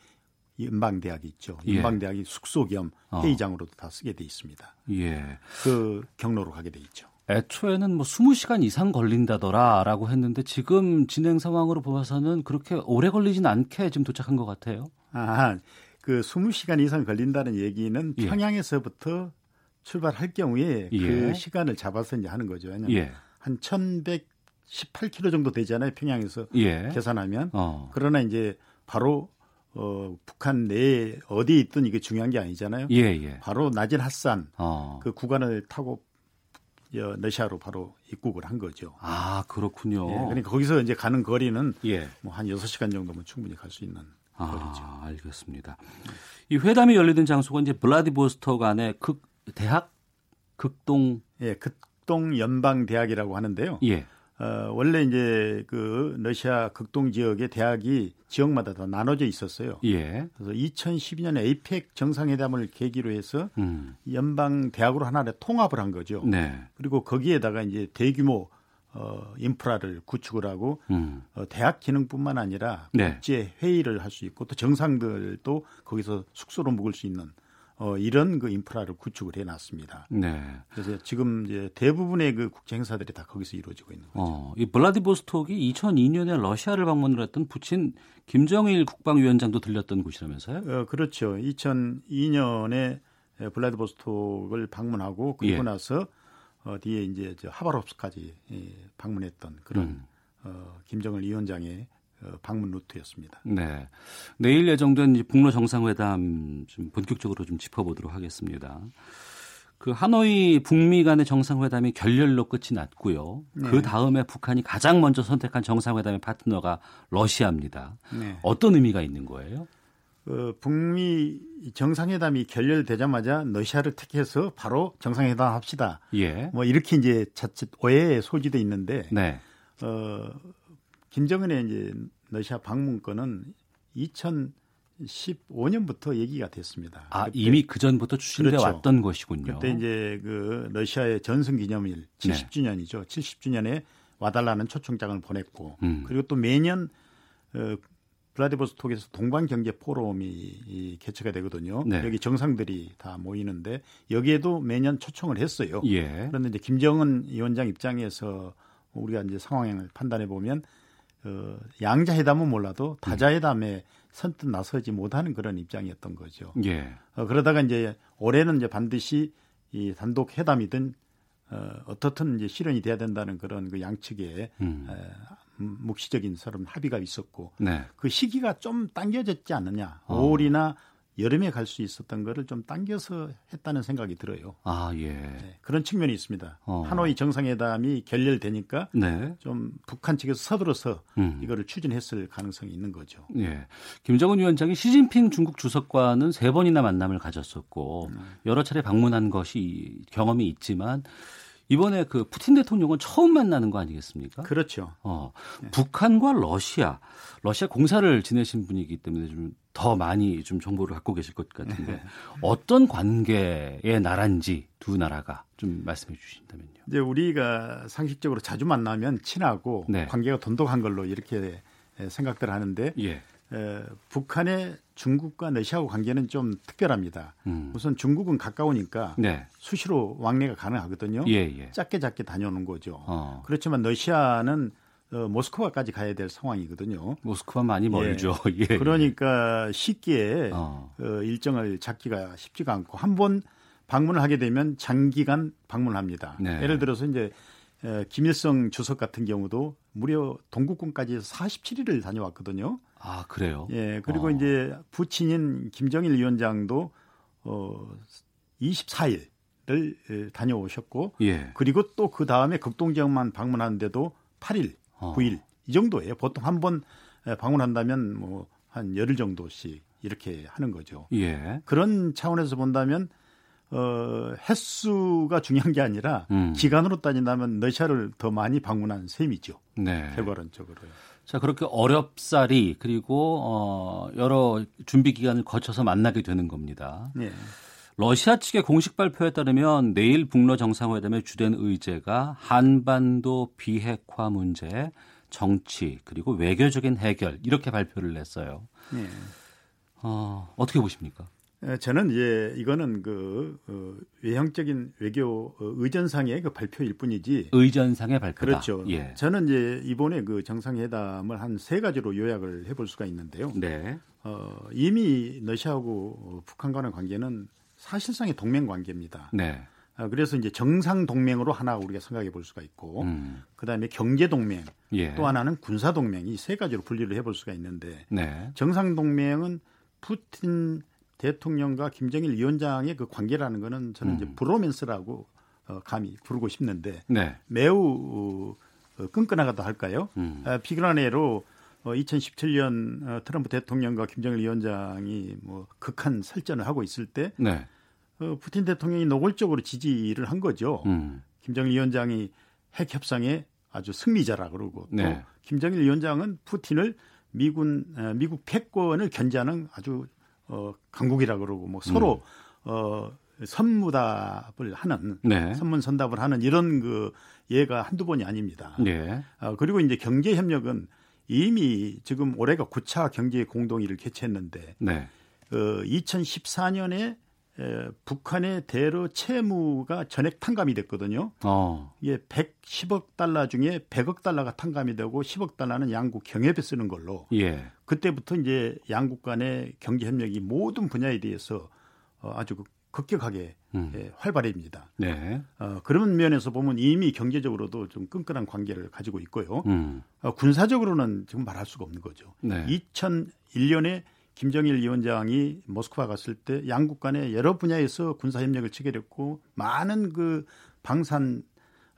연방대학이 있죠. 예. 연방대학이 숙소 겸 어. 회의장으로도 어. 다 쓰게 돼 있습니다. 예. 그 경로로 가게 돼 있죠. 애초에는 뭐 20시간 이상 걸린다더라라고 했는데 지금 진행 상황으로 보아서는 그렇게 오래 걸리진 않게 지금 도착한 것 같아요. 아, 그 20시간 이상 걸린다는 얘기는 예. 평양에서부터 출발할 경우에 그 예. 시간을 잡아서 이제 하는 거죠. 왜냐면 예. 한 1118km 정도 되잖아요. 평양에서 예. 계산하면. 어. 그러나 이제 바로 어, 북한 내에 어디에 있든 이게 중요한 게 아니잖아요. 예, 예. 바로 낮은 핫산 어. 그 구간을 타고 러시아로 바로 입국을 한 거죠. 아, 그렇군요. 예, 그러니까 거기서 이제 가는 거리는 예. 뭐한 6시간 정도면 충분히 갈 수 있는 아, 거리죠. 알겠습니다. 이 회담이 열리는 장소가 이제 블라디보스톡 안에 극 대학 극동 예, 극동 연방 대학이라고 하는데요. 예. 어, 원래 이제 그 러시아 극동 지역의 대학이 지역마다 다 나눠져 있었어요. 예. 그래서 2012년에 에이펙 정상회담을 계기로 해서 음. 연방 대학으로 하나를 통합을 한 거죠. 네. 그리고 거기에다가 이제 대규모 어, 인프라를 구축을 하고 음. 어, 대학 기능뿐만 아니라 네. 국제 회의를 할 수 있고 또 정상들도 거기서 숙소로 묵을 수 있는 어, 이런 그 인프라를 구축을 해놨습니다. 네. 그래서 지금 이제 대부분의 그 국제 행사들이 다 거기서 이루어지고 있는 거죠. 어, 이 블라디보스톡이 2002년에 러시아를 방문을 했던 부친 김정일 국방위원장도 들렸던 곳이라면서요? 어, 그렇죠. 2002년에 블라디보스톡을 방문하고 그리고 예. 나서 어, 뒤에 이제 저 하바롭스까지 예, 방문했던 그런 음. 어, 김정일 위원장의 어, 방문 루트였습니다. 네. 내일 예정된 북러 정상회담 좀 본격적으로 좀 짚어보도록 하겠습니다. 그 하노이 북미 간의 정상회담이 결렬로 끝이 났고요. 네. 그 다음에 북한이 가장 먼저 선택한 정상회담의 파트너가 러시아입니다. 네. 어떤 의미가 있는 거예요? 어, 북미 정상회담이 결렬되자마자 러시아를 택해서 바로 정상회담 합시다. 예. 뭐 이렇게 이제 자칫 오해의 소지도 있는데 네. 어, 김정은의 이제 러시아 방문권은 2015년부터 얘기가 됐습니다. 아 이미 그 전부터 추진돼 그렇죠. 왔던 것이군요. 그때 이제 그 러시아의 전승 기념일 70주년이죠. 네. 70주년에 와달라는 초청장을 보냈고 음. 그리고 또 매년 어, 블라디보스톡에서 동방 경제 포럼이 개최가 되거든요. 네. 여기 정상들이 다 모이는데 여기에도 매년 초청을 했어요. 예. 그런데 이제 김정은 위원장 입장에서 우리가 이제 상황을 판단해 보면 어, 양자회담은 몰라도 다자회담에 선뜻 나서지 못하는 그런 입장이었던 거죠. 예. 어, 그러다가 이제 올해는 이제 반드시 이 단독 회담이든 어, 어떻든 이제 실현이 돼야 된다는 그런 그 양측의 음. 에, 묵시적인 서른 합의가 있었고 네. 그 시기가 좀 당겨졌지 않느냐. 어. 5월이나 여름에 갈 수 있었던 거를 좀 당겨서 했다는 생각이 들어요. 아, 예. 네, 그런 측면이 있습니다. 어. 하노이 정상회담이 결렬되니까 네. 좀 북한 측에서 서둘러서 음. 이거를 추진했을 가능성이 있는 거죠. 예. 김정은 위원장이 시진핑 중국 주석과는 세 번이나 만남을 가졌었고 음. 여러 차례 방문한 것이 경험이 있지만 이번에 그 푸틴 대통령은 처음 만나는 거 아니겠습니까? 그렇죠. 어, 네. 북한과 러시아, 러시아 공사를 지내신 분이기 때문에 좀 더 많이 좀 정보를 갖고 계실 것 같은데 네. 어떤 관계의 나라인지 두 나라가 좀 말씀해 주신다면요. 이제 우리가 상식적으로 자주 만나면 친하고 네. 관계가 돈독한 걸로 이렇게 생각들 하는데 예. 에, 북한의 중국과 러시아하고 관계는 좀 특별합니다. 음. 우선 중국은 가까우니까 네. 수시로 왕래가 가능하거든요. 예, 예. 작게 작게 다녀오는 거죠. 어. 그렇지만 러시아는 어, 모스크바까지 가야 될 상황이거든요. 모스크바 많이 멀죠. 예. 예. 그러니까 쉽게 어. 어, 일정을 잡기가 쉽지가 않고 한 번 방문을 하게 되면 장기간 방문합니다. 네. 예를 들어서 이제 김일성 주석 같은 경우도 무려 동국군까지 47일을 다녀왔거든요. 아 그래요? 예 그리고 어. 이제 부친인 김정일 위원장도 어 24일을 다녀오셨고 예. 그리고 또 그 다음에 극동 지역만 방문하는데도 8일, 어. 9일 이 정도예요. 보통 한 번 방문한다면 뭐 한 열흘 정도씩 이렇게 하는 거죠. 예. 그런 차원에서 본다면 어, 횟수가 중요한 게 아니라 음. 기간으로 따진다면 러시아를 더 많이 방문한 셈이죠. 네. 결과론적으로요. 자 그렇게 어렵사리 그리고 어, 여러 준비 기간을 거쳐서 만나게 되는 겁니다. 네. 러시아 측의 공식 발표에 따르면 내일 북러 정상회담의 주된 의제가 한반도 비핵화 문제, 정치 그리고 외교적인 해결 이렇게 발표를 냈어요. 네. 어, 어떻게 보십니까? 저는 이제 이거는 그 어, 외형적인 외교 어, 의전상의 그 발표일 뿐이지. 의전상의 발표다. 그렇죠. 예. 저는 이제 이번에 그 정상회담을 한 세 가지로 요약을 해볼 수가 있는데요. 네. 어, 이미 러시아하고 북한과의 관계는 사실상의 동맹 관계입니다. 네. 어, 그래서 이제 정상 동맹으로 하나 우리가 생각해 볼 수가 있고, 음. 그 다음에 경제 동맹, 예. 또 하나는 군사 동맹 이 세 가지로 분리를 해볼 수가 있는데, 네. 정상 동맹은 푸틴 대통령과 김정일 위원장의 그 관계라는 거는 저는 음. 이제 브로맨스라고 어, 감히 부르고 싶는데 네. 매우 어, 끈끈하다도 할까요? 음. 아, 예로 어, 2017년 어, 트럼프 대통령과 김정일 위원장이 뭐 극한 설전을 하고 있을 때 네. 어, 푸틴 대통령이 노골적으로 지지를 한 거죠. 음. 김정일 위원장이 핵 협상의 아주 승리자라 그러고 또 네. 김정일 위원장은 푸틴을 미군 어, 미국 패권을 견제하는 아주 어, 강국이라 그러고 뭐 서로 음. 어, 선무답을 하는 네. 선문 선답을 하는 이런 그 예가 한두 번이 아닙니다. 네. 어, 그리고 이제 경제 협력은 이미 지금 올해가 9차 경제 공동회를 개최했는데 네. 어, 2014년에 에, 북한의 대러 채무가 전액 탕감이 됐거든요. 어. 이게 110억 달러 중에 100억 달러가 탕감이 되고 10억 달러는 양국 경협에 쓰는 걸로. 예. 그때부터 이제 양국 간의 경제 협력이 모든 분야에 대해서 어, 아주 급격하게 음. 예, 활발해집니다. 네. 어, 그런 면에서 보면 이미 경제적으로도 좀 끈끈한 관계를 가지고 있고요. 음. 어, 군사적으로는 지금 말할 수가 없는 거죠. 네. 2001년에 김정일 위원장이 모스크바 갔을 때 양국 간에 여러 분야에서 군사 협력을 체결했고 많은 그 방산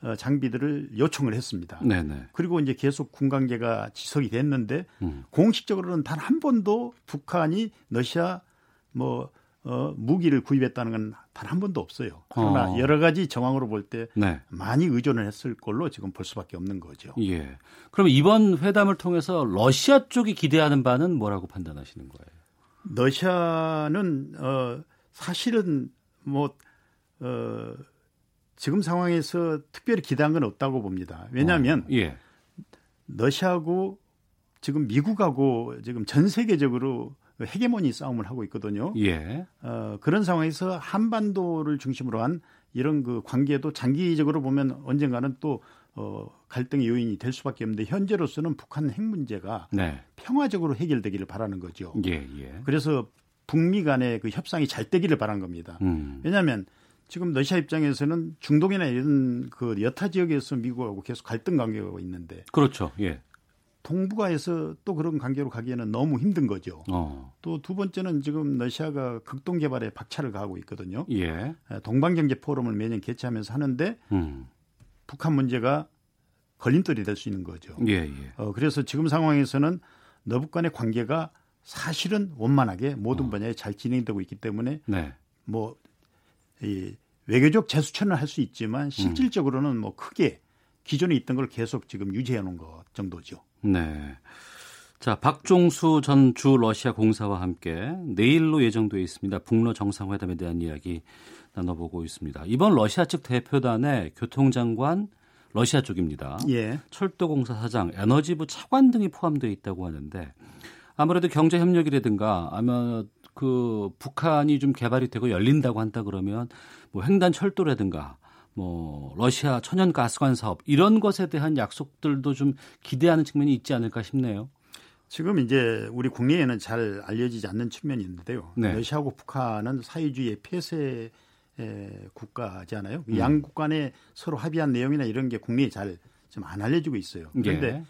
어, 장비들을 요청을 했습니다. 네네. 그리고 이제 계속 군 관계가 지속이 됐는데 음. 공식적으로는 단 한 번도 북한이 러시아 뭐 어, 무기를 구입했다는 건 단 한 번도 없어요. 그러나 어. 여러 가지 정황으로 볼때 네. 많이 의존을 했을 걸로 지금 볼 수밖에 없는 거죠. 예. 그럼 이번 회담을 통해서 러시아 쪽이 기대하는 바는 뭐라고 판단하시는 거예요? 러시아는 어, 사실은 뭐 어, 지금 상황에서 특별히 기대한 건 없다고 봅니다. 왜냐하면 어, 예. 러시아하고 지금 미국하고 지금 전 세계적으로 헤게모니 싸움을 하고 있거든요. 예. 어, 그런 상황에서 한반도를 중심으로 한 이런 그 관계도 장기적으로 보면 언젠가는 또 어, 갈등의 요인이 될 수밖에 없는데 현재로서는 북한 핵 문제가 네. 평화적으로 해결되기를 바라는 거죠. 예, 예. 그래서 북미 간의 그 협상이 잘 되기를 바란 겁니다. 음. 왜냐하면 지금 러시아 입장에서는 중동이나 이런 그 여타 지역에서 미국하고 계속 갈등 관계가 있는데 그렇죠. 예. 동북아에서 또 그런 관계로 가기에는 너무 힘든 거죠. 어. 또두 번째는 지금 러시아가 극동 개발에 박차를 가하고 있거든요. 예. 동방경제 포럼을 매년 개최하면서 하는데 음. 북한 문제가 걸림돌이 될 수 있는 거죠. 예, 예. 어, 그래서 지금 상황에서는 너북 간의 관계가 사실은 원만하게 모든 어. 분야에 잘 진행되고 있기 때문에 네. 뭐 이 외교적 재수천을 할 수 있지만 실질적으로는 뭐 크게 기존에 있던 걸 계속 지금 유지해 놓은 것 정도죠. 네. 자, 박종수 전 주 러시아 공사와 함께 내일로 예정돼 있습니다. 북러 정상회담에 대한 이야기 나눠보고 있습니다. 이번 러시아 측 대표단의 교통장관 러시아 쪽입니다. 예. 철도공사 사장, 에너지부 차관 등이 포함되어 있다고 하는데 아무래도 경제 협력이라든가 아마 그 북한이 좀 개발이 되고 열린다고 한다 그러면 뭐 횡단 철도라든가 뭐 러시아 천연 가스관 사업 이런 것에 대한 약속들도 좀 기대하는 측면이 있지 않을까 싶네요. 지금 이제 우리 국내에는 잘 알려지지 않는 측면이 있는데요. 네. 러시아하고 북한은 사회주의의 폐쇄 국가잖아요. 음. 양국 간에 서로 합의한 내용이나 이런 게 국내에 잘 좀 안 알려지고 있어요. 그런데 예.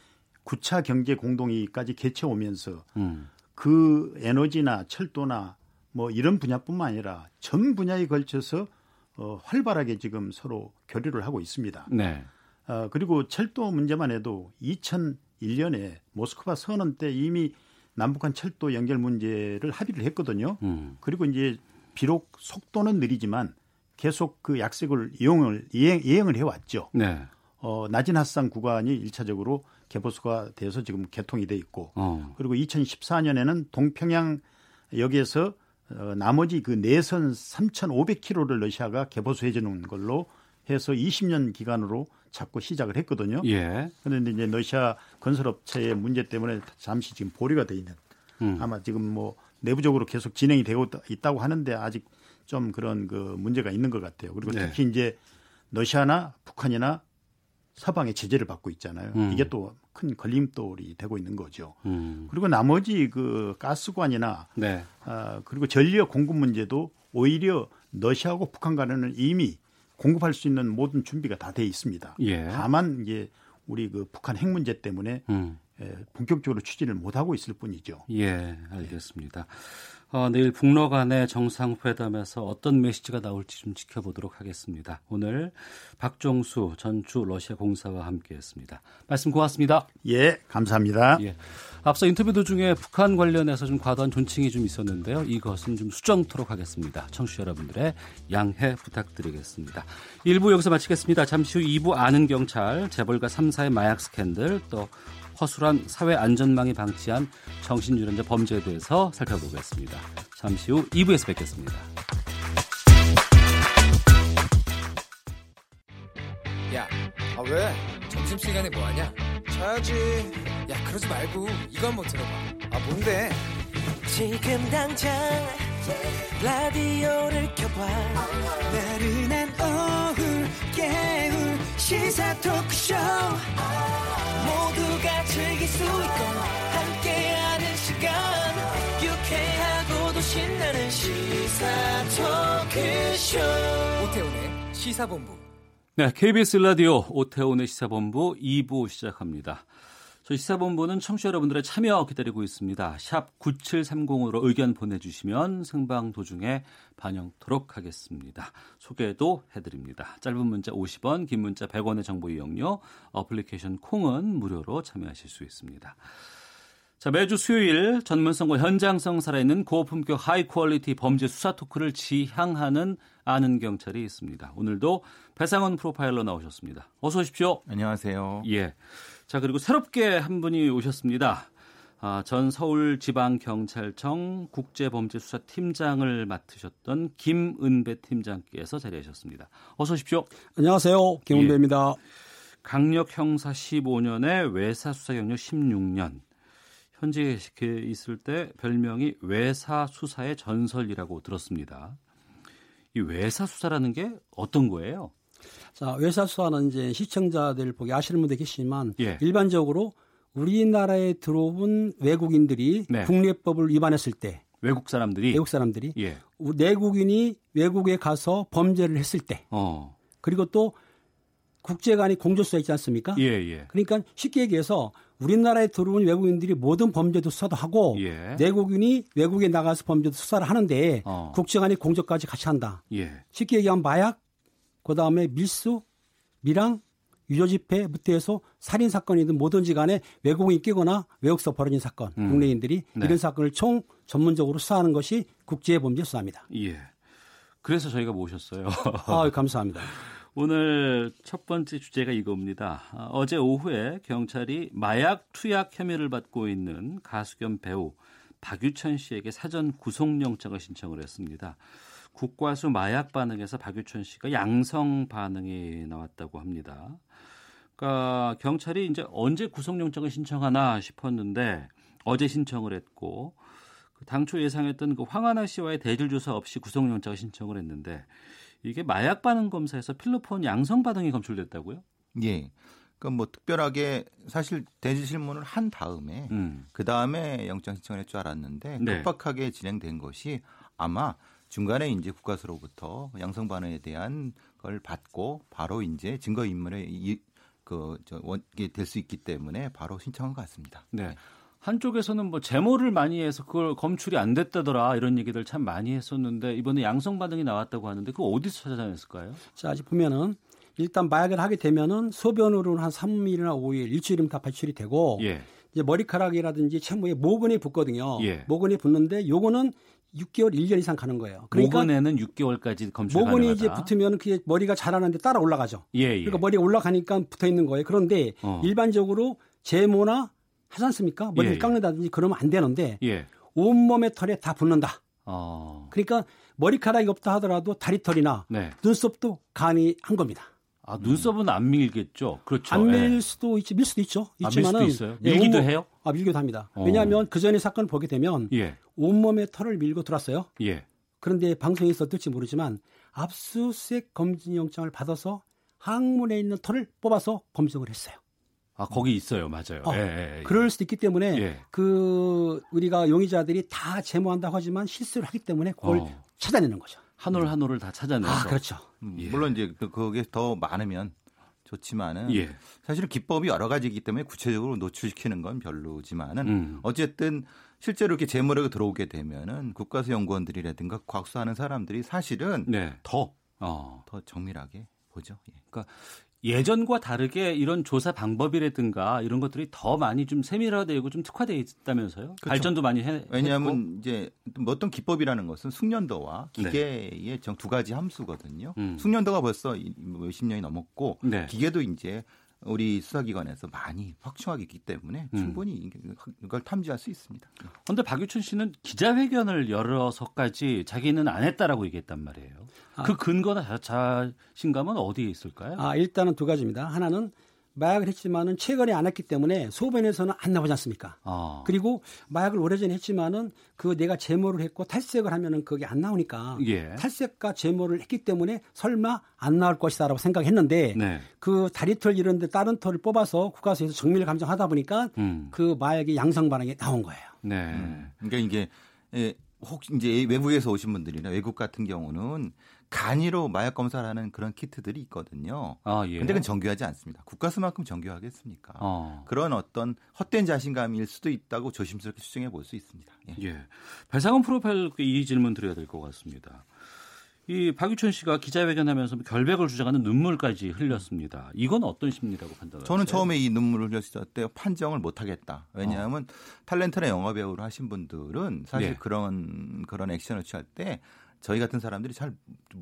9차 경제 공동회의까지 개최 오면서 음. 그 에너지나 철도나 뭐 이런 분야뿐만 아니라 전 분야에 걸쳐서 어, 활발하게 지금 서로 교류를 하고 있습니다. 네. 어, 그리고 철도 문제만 해도 2001년에 모스크바 선언 때 이미 남북한 철도 연결 문제를 합의를 했거든요. 음. 그리고 이제 비록 속도는 느리지만 계속 그 약속을 이용을 이행, 이행을 해왔죠. 네. 어, 낮은 합산 구간이 1차적으로 개보수가 돼서 지금 개통이 돼 있고 어. 그리고 2014년에는 동평양 여기에서 어, 나머지 그 내선 3,500km를 러시아가 개보수해 주는 걸로 해서 20년 기간으로 자꾸 시작을 했거든요. 예. 그런데 이제 러시아 건설업체의 문제 때문에 잠시 지금 보류가 돼 있는 음. 아마 지금 뭐 내부적으로 계속 진행이 되고 있다고 하는데 아직 좀 그런 그 문제가 있는 것 같아요. 그리고 네. 특히 이제 러시아나 북한이나 서방의 제재를 받고 있잖아요. 음. 이게 또 큰 걸림돌이 되고 있는 거죠. 음. 그리고 나머지 그 가스관이나 네. 아, 그리고 전력 공급 문제도 오히려 러시아하고 북한 간에는 이미 공급할 수 있는 모든 준비가 다 돼 있습니다. 예. 다만 이제 우리 그 북한 핵 문제 때문에 음. 예, 본격적으로 추진을 못 하고 있을 뿐이죠. 예, 알겠습니다. 어, 내일 북러 간의 정상회담에서 어떤 메시지가 나올지 좀 지켜보도록 하겠습니다. 오늘 박종수 전주 러시아 공사와 함께했습니다. 말씀 고맙습니다. 예, 감사합니다. 예. 앞서 인터뷰 도중에 북한 관련해서 좀 과도한 존칭이 좀 있었는데요. 이것은 좀 수정토록 하겠습니다. 청취자 여러분들의 양해 부탁드리겠습니다. 1부 여기서 마치겠습니다. 잠시 후 2부 아는 경찰, 재벌가 3사의 마약 스캔들, 또 허술한 사회 안전망이 방치한 정신유연자 범죄에 대해서 살펴보겠습니다. 잠시 후 2부에서 뵙겠습니다. 야, 아 왜? 점심시간에 뭐하냐? 자야지. 야, 그러지 말고 이거 한번 들어봐. 아 뭔데? 지금 당장 라디오를 켜봐 나른한 오후 깨울 시사 토크쇼. 모두가 즐길 수 있고 함께하는 시간. 유쾌하고도 신나는 시사 토크쇼. 오태훈의 시사본부. 네, KBS 라디오 오태훈의 시사본부 2부 시작합니다. 저희 시사본부는 청취자 여러분들의 참여 기다리고 있습니다. 샵 9730으로 의견 보내주시면 생방 도중에 반영토록 하겠습니다. 소개도 해드립니다. 짧은 문자 50원, 긴 문자 100원의 정보 이용료, 어플리케이션 콩은 무료로 참여하실 수 있습니다. 자, 매주 수요일 전문성과 현장성 살아있는 고품격 high quality 범죄 수사 토크를 지향하는 아는 경찰이 있습니다. 오늘도 배상원 프로파일러 나오셨습니다. 어서 오십시오. 안녕하세요. 예. 자, 그리고 새롭게 한 분이 오셨습니다. 아, 전 서울지방경찰청 국제범죄수사팀장을 맡으셨던 김은배 팀장께서 자리하셨습니다. 어서 오십시오. 안녕하세요. 김은배입니다. 예. 강력 형사 15년에 외사 수사 경력 16년. 현재 있을 때 별명이 외사 수사의 전설이라고 들었습니다. 이 외사 수사라는 게 어떤 거예요? 자, 외사수사는 이제 시청자들 보기 아시는 분들 계시지만 예. 일반적으로 우리나라에 들어온 외국인들이 네. 국내법을 위반했을 때 외국 사람들이 외국 사람들이 예. 내국인이 외국에 가서 범죄를 했을 때 어. 그리고 또 국제간이 공조수사 있지 않습니까? 예, 예. 그러니까 쉽게 얘기해서 우리나라에 들어온 외국인들이 모든 범죄도 수사도 하고 예. 내국인이 외국에 나가서 범죄도 수사를 하는데 어. 국제간이 공조까지 같이 한다. 예. 쉽게 얘기하면 마약 그 다음에 밀수, 밀항, 유조집회부터 해서 살인 사건이든 뭐든지 간에 외국인이 끼거나 외국서 벌어진 사건, 음. 국내인들이 네. 이런 사건을 총 전문적으로 수사하는 것이 국제 범죄 수사입니다. 예. 그래서 저희가 모셨어요. 아, 감사합니다. 오늘 첫 번째 주제가 이겁니다. 어제 오후에 경찰이 마약 투약 혐의를 받고 있는 가수 겸 배우 박유천 씨에게 사전 구속영장을 신청을 했습니다. 국과수 마약 반응에서 박유천 씨가 양성 반응이 나왔다고 합니다. 그러니까 경찰이 이제 언제 구속영장을 신청하나 싶었는데 어제 신청을 했고 그 당초 예상했던 그 황하나 씨와의 대질 조사 없이 구속영장을 신청을 했는데 이게 마약 반응 검사에서 필로폰 양성 반응이 검출됐다고요? 예. 그러니까 뭐 특별하게 사실 대질 실문을 한 다음에 음. 그 다음에 영장 신청을 할 줄 알았는데 네. 급박하게 진행된 것이 아마 중간에 이제 국가수로부터 양성 반응에 대한 걸 받고 바로 이제 증거 인멸에 그저 원게 될수 있기 때문에 바로 신청한 것 같습니다. 네. 한쪽에서는 뭐 제모를 많이 해서 그걸 검출이 안 됐다더라 이런 얘기들 참 많이 했었는데 이번에 양성 반응이 나왔다고 하는데 그거 어디서 찾아냈을까요? 자, 아직 보면은 일단 마약을 하게 되면은 소변으로는 한 3일이나 5일, 일주일이면 다 발출이 되고 예. 이제 머리카락이라든지 채모에 모근이 붙거든요. 예. 모근이 붙는데 요거는 6개월, 1년 이상 가는 거예요. 그러니까 모근에는 6개월까지 검출 모근이 이제 붙으면 그게 머리가 자라는데 따라 올라가죠. 예, 예. 그러니까 머리가 올라가니까 붙어 있는 거예요. 그런데 어. 일반적으로 제모나 하지 않습니까? 머리를 예, 예, 깎는다든지 그러면 안 되는데 예. 온몸의 털에 다 붙는다. 어. 그러니까 머리카락이 없다 하더라도 다리털이나 네. 눈썹도 가능한 겁니다. 아, 눈썹은 안 밀겠죠. 그렇죠. 안밀 예. 수도 있지, 밀 수도 있죠. 있지만은 아, 밀 수도 있어요. 예, 밀기도 온몸, 해요? 아, 밀기도 합니다. 어. 왜냐하면 그 전에 사건을 보게 되면 예. 온몸에 털을 밀고 들었어요. 예. 그런데 방송에서 어떨지 모르지만 압수수색 검진 영장을 받아서 항문에 있는 털을 뽑아서 검증을 했어요. 아 거기 있어요, 맞아요. 어, 예, 예, 그럴 수도 있기 때문에 예. 그 우리가 용의자들이 다 제모한다고 하지만 실수를 하기 때문에 그걸 어. 찾아내는 거죠. 한 올 한 올을 다 찾아내서. 아, 그렇죠. 음, 예. 물론 이제 그게 더 많으면 좋지만은 예. 사실은 기법이 여러 가지이기 때문에 구체적으로 노출시키는 건 별로지만은 음. 어쨌든 실제로 이렇게 제모력이 들어오게 되면은 국가수 연구원들이라든가 과학수하는 사람들이 사실은 네. 더, 어. 더 정밀하게 보죠. 예. 그러니까 예전과 다르게 이런 조사 방법이라든가 이런 것들이 더 많이 좀 세밀화되고 좀 특화되어 있다면서요? 그렇죠. 발전도 많이 해. 왜냐하면 했고. 이제 뭐 어떤 기법이라는 것은 숙련도와 네. 기계의 네. 두 가지 함수거든요. 음. 숙련도가 벌써 몇십 년이 넘었고 네. 기계도 이제 우리 수사기관에서 많이 확충하기 있기 때문에 음. 충분히 이걸 탐지할 수 있습니다. 그런데 박유춘 씨는 기자회견을 열어서까지 자기는 안 했다라고 얘기했단 말이에요. 아. 그 근거나 자신감은 어디에 있을까요? 아, 일단은 두 가지입니다. 하나는 마약을 했지만은 최근에 안 했기 때문에 소변에서는 안 나오지 않습니까? 아. 그리고 마약을 오래전에 했지만은 그 내가 제모를 했고 탈색을 하면은 그게 안 나오니까 예. 탈색과 제모를 했기 때문에 설마 안 나올 것이다라고 생각했는데 네. 그 다리털 이런 데 다른 털을 뽑아서 국가수에서 정밀 감정하다 보니까 음. 그 마약의 양성 반응이 나온 거예요. 네. 음. 그러니까 이게 예, 혹 이제 외국에서 오신 분들이나 외국 같은 경우는 간이로 마약 검사를 하는 그런 키트들이 있거든요. 아, 예. 근데 그건 정교하지 않습니다. 국가수만큼 정교하겠습니까? 어. 그런 어떤 헛된 자신감일 수도 있다고 조심스럽게 추정해 볼 수 있습니다. 예. 예. 발상원 프로파일 이 질문 드려야 될 것 같습니다. 이 박유천 씨가 기자회견하면서 결백을 주장하는 눈물까지 흘렸습니다. 이건 어떤 심리라고 판단하세요? 저는 처음에 이 눈물을 흘렸을 때 판정을 못 하겠다. 왜냐하면 어. 탤런트나 영화 배우를 하신 분들은 사실 네. 그런 그런 액션을 취할 때 저희 같은 사람들이 잘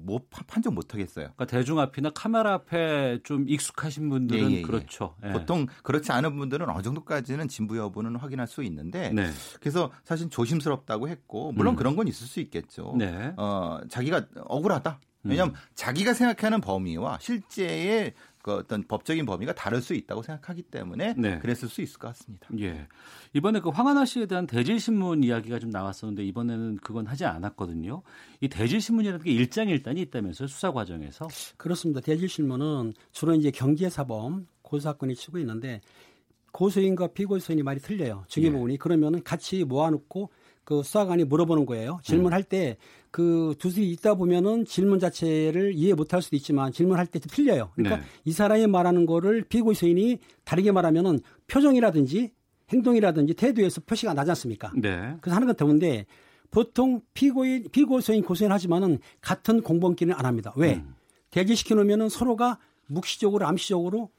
못 판정 못 하겠어요. 그러니까 대중 앞이나 카메라 앞에 좀 익숙하신 분들은 예, 예, 예. 그렇죠. 예. 보통 그렇지 않은 분들은 어느 정도까지는 진부 여부는 확인할 수 있는데 네. 그래서 사실 조심스럽다고 했고 물론 음. 그런 건 있을 수 있겠죠. 네. 어, 자기가 억울하다. 왜냐하면 음. 자기가 생각하는 범위와 실제의 그 어떤 법적인 범위가 다를 수 있다고 생각하기 때문에 네. 그랬을 수 있을 것 같습니다. 예. 이번에 그 황하나 씨에 대한 대질 신문 이야기가 좀 나왔었는데 이번에는 그건 하지 않았거든요. 이 대질 신문이라는 게 일장일단이 있다면서요 수사 과정에서? 그렇습니다. 대질 신문은 주로 이제 경제사범 고사건이 치고 있는데 고소인과 피고소인이 말이 틀려요. 증의 예. 부분이 그러면은 같이 모아놓고 그 수사관이 물어보는 거예요. 질문할 때 그 두들이 있다 보면은 질문 자체를 이해 못할 수도 있지만 질문할 때 틀려요. 그러니까 네. 이 사람이 말하는 거를 피고소인이 다르게 말하면은 표정이라든지 행동이라든지 태도에서 표시가 나지 않습니까? 네. 그래서 하는 건 더운데 보통 피고인, 피고소인, 고소인 하지만은 같은 공범끼리는 안 합니다. 왜? 음. 대지시켜 놓으면은 서로가 묵시적으로 암시적으로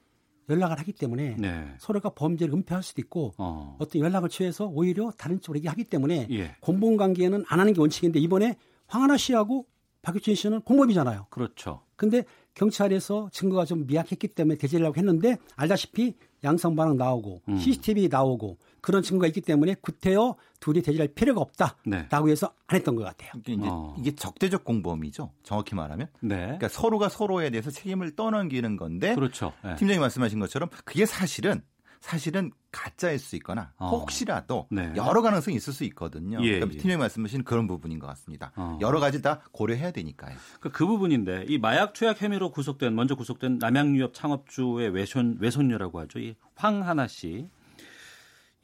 연락을 하기 때문에 네. 서로가 범죄를 은폐할 수도 있고 어. 떤 연락을 취해서 오히려 다른 쪽으로 얘기하기 때문에 예. 공범 관계는 안 하는 게 원칙인데 이번에 황하나 씨하고 박유진 씨는 공범이잖아요. 그렇죠. 근데 경찰에서 증거가 좀 미약했기 때문에 대제하려고 했는데 알다시피 양성 반응 나오고 음. CCTV 나오고 그런 증거가 있기 때문에 구태여 둘이 대질할 필요가 없다라고 네. 해서 안 했던 것 같아요. 이게 이제 어. 이게 적대적 공범이죠. 정확히 말하면. 네. 그러니까 서로가 서로에 대해서 책임을 떠넘기는 건데. 그렇죠. 네. 팀장님 말씀하신 것처럼 그게 사실은 사실은 가짜일 수 있거나 어. 혹시라도 네. 여러 가능성이 있을 수 있거든요. 예, 그러니까 예. 팀장님 말씀하신 그런 부분인 것 같습니다. 어. 여러 가지 다 고려해야 되니까요. 그, 그 부분인데 이 마약 투약 혐의로 구속된 먼저 구속된 남양유업 창업주의 외손 외손녀라고 하죠. 이 황하나 씨.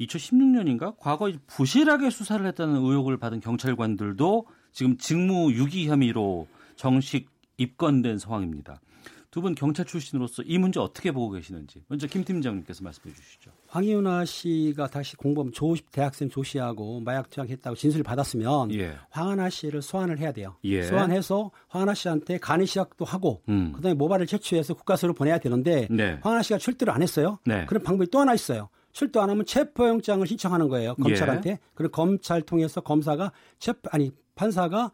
2016년인가 과거 부실하게 수사를 했다는 의혹을 받은 경찰관들도 지금 직무 유기 혐의로 정식 입건된 상황입니다. 두 분 경찰 출신으로서 이 문제 어떻게 보고 계시는지 먼저 김 팀장님께서 말씀해 주시죠. 황희은아 씨가 다시 공범 조 대학생 조 씨하고 마약 투약했다고 진술을 받았으면 예. 황하나 씨를 소환을 해야 돼요. 예. 소환해서 황하나 씨한테 간이 시작도 하고 음. 그다음에 모발을 채취해서 국가서로 보내야 되는데 네. 황하나 씨가 출두를 안 했어요. 네. 그런 방법이 또 하나 있어요. 출두 안 하면 체포영장을 신청하는 거예요. 검찰한테. 예. 그리고 검찰 통해서 검사가 체포 아니 판사가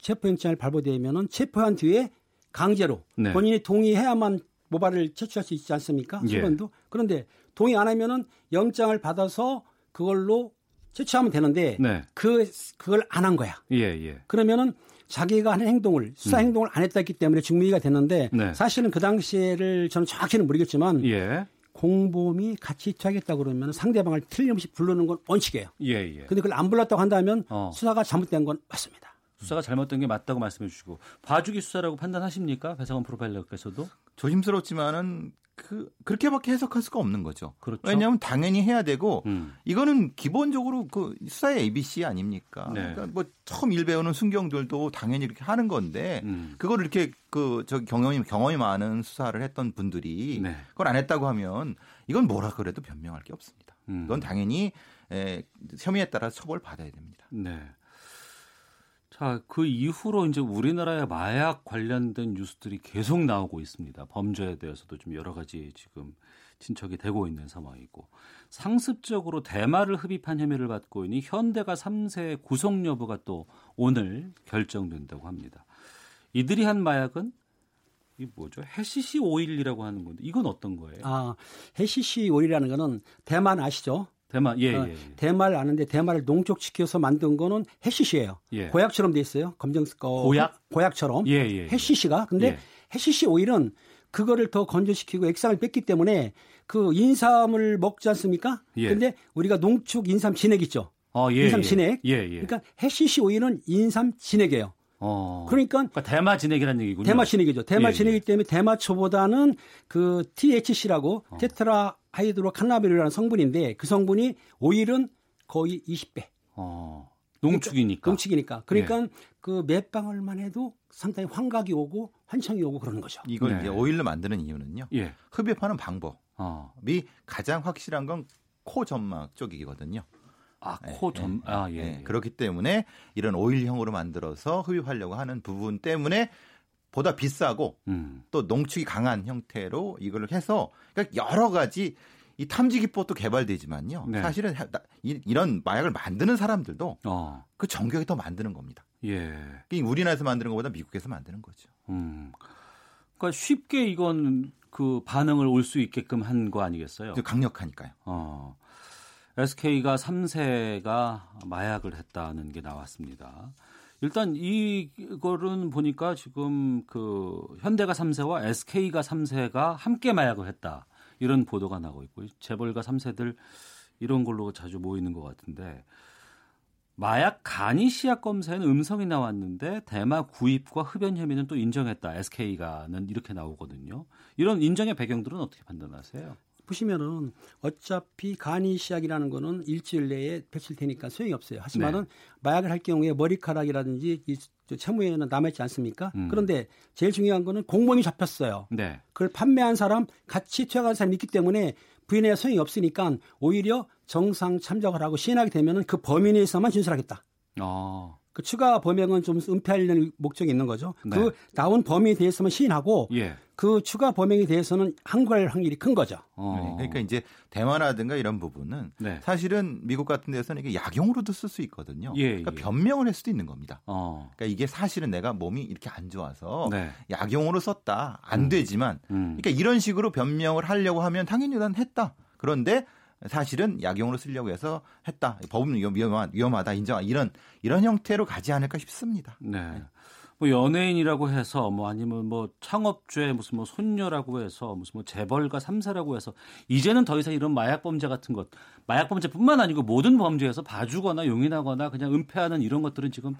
체포영장을 발부되면은 체포한 뒤에 강제로 네. 본인이 동의해야만 모발을 채취할 수 있지 않습니까? 수건도. 예. 그런데 동의 안 하면은 영장을 받아서 그걸로 채취하면 되는데 네. 그 그걸 안 한 거야. 예, 예. 그러면은 자기가 하는 행동을 수사 음. 행동을 안 했다기 때문에 증명이가 됐는데 네. 사실은 그 당시를 저는 정확히는 모르겠지만 예. 공범이 같이 투하겠다고 그러면 상대방을 틀림없이 부르는 건 원칙이에요. 예, 예. 근데 그걸 안 불렀다고 한다면 어. 수사가 잘못된 건 맞습니다. 수사가 잘못된 게 맞다고 말씀해 주시고 봐주기 수사라고 판단하십니까? 배상원 프로파일러께서도 조심스럽지만은 그 그렇게밖에 해석할 수가 없는 거죠. 그렇죠. 왜냐하면 당연히 해야 되고 음. 이거는 기본적으로 그 수사의 ABC 아닙니까? 네. 그러니까 뭐 처음 일 배우는 순경들도 당연히 이렇게 하는 건데 음. 그걸 이렇게 그 저 경험이 경험이 많은 수사를 했던 분들이 네. 그걸 안 했다고 하면 이건 뭐라 그래도 변명할 게 없습니다. 음. 이건 당연히 에, 혐의에 따라 처벌 받아야 됩니다. 네. 자, 그 이후로 이제 우리나라의 마약 관련된 뉴스들이 계속 나오고 있습니다. 범죄에 대해서도 좀 여러 가지 지금 진척이 되고 있는 상황이고 상습적으로 대마를 흡입한 혐의를 받고 있는 현대가 3세 구속 여부가 또 오늘 결정된다고 합니다. 이들이 한 마약은 이 뭐죠? 해시시 오일이라고 하는 건데 이건 어떤 거예요? 아, 해시시 오일이라는 거는 대만 아시죠? 대마, 예, 어, 예, 예. 대마를 아는데 대마를 농축시켜서 만든 거는 해시시예요. 예. 고약처럼 돼 있어요. 검정 어, 고약 고약처럼 예, 예, 예. 해시시가. 근데 예. 해시시 오일은 그거를 더 건조시키고 액상을 뺐기 때문에 그 인삼을 먹지 않습니까? 예. 근데 우리가 농축 인삼 진액 있죠. 어, 예, 인삼 진액. 예, 예. 그러니까 해시시 오일은 인삼 진액이에요. 어. 그러니까, 그러니까 대마 진액이라는 얘기군요. 대마 진액이죠. 대마 예, 진액이기 때문에 대마초보다는 그 THC라고 어. 테트라 하이드로 칸나비르라는 성분인데 그 성분이 오일은 거의 20배. 어. 농축이니까. 농축이니까. 그러니까 네. 그몇 방울만 해도 상당히 환각이 오고 환청이 오고 그러는 거죠. 이걸 네. 이제 오일로 만드는 이유는요. 예. 흡입하는 방법이 어. 가장 확실한 건 코 점막 쪽이거든요. 아, 네, 코 점, 네, 아, 예, 네. 예. 그렇기 때문에 이런 오일형으로 만들어서 흡입하려고 하는 부분 때문에 보다 비싸고 음. 또 농축이 강한 형태로 이걸 해서 그러니까 여러 가지 이 탐지 기법도 개발되지만요. 네. 사실은 이런 마약을 만드는 사람들도 어. 그 정교하게 더 만드는 겁니다. 예. 우리나라에서 만드는 것보다 미국에서 만드는 거죠. 음. 그러니까 쉽게 이건 그 반응을 올 수 있게끔 한 거 아니겠어요? 강력하니까요. 어. SK가 3세가 마약을 했다는 게 나왔습니다. 일단 이거는 보니까 지금 그 현대가 3세와 SK가 3세가 함께 마약을 했다. 이런 보도가 나고 있고 재벌가 3세들 이런 걸로 자주 모이는 것 같은데 마약 간이 시약 검사에는 음성이 나왔는데 대마 구입과 흡연 혐의는 또 인정했다. SK가는 이렇게 나오거든요. 이런 인정의 배경들은 어떻게 판단하세요? 보시면은 어차피 간이 시약이라는 거는 일주일 내에 배출 되니까 소용이 없어요. 하지만은 네. 마약을 할 경우에 머리카락이라든지 이 채무에는 남아있지 않습니까? 음. 그런데 제일 중요한 거는 공범이 잡혔어요. 네. 그걸 판매한 사람, 같이 투약한 사람이 있기 때문에 부인해야 소용이 없으니까 오히려 정상 참작을 하고 시인하게 되면은 그 범위 내에서만 진술하겠다. 아. 그 추가 범행은 좀 은폐하려는 목적이 있는 거죠. 네. 그 나온 범위에 대해서만 시인하고 예. 그 추가 범행에 대해서는 항거할 확률이 큰 거죠. 어. 네. 그러니까 이제 대만이라든가 이런 부분은 네. 사실은 미국 같은 데서는 이게 약용으로도 쓸 수 있거든요. 예, 그러니까 예. 변명을 할 수도 있는 겁니다. 어. 그러니까 이게 사실은 내가 몸이 이렇게 안 좋아서 네. 약용으로 썼다. 안 음. 되지만 음. 그러니까 이런 식으로 변명을 하려고 하면 당연히 난 했다. 그런데 사실은 약용으로 쓰려고 해서 했다. 법은 위험하, 위험하다. 인정. 이런 이런 형태로 가지 않을까 싶습니다. 네. 뭐 연예인이라고 해서 뭐 아니면 뭐 창업주의 무슨 뭐 손녀라고 해서 무슨 뭐 재벌가 삼사라고 해서 이제는 더 이상 이런 마약 범죄 같은 것 마약 범죄뿐만 아니고 모든 범죄에서 봐주거나 용인하거나 그냥 은폐하는 이런 것들은 지금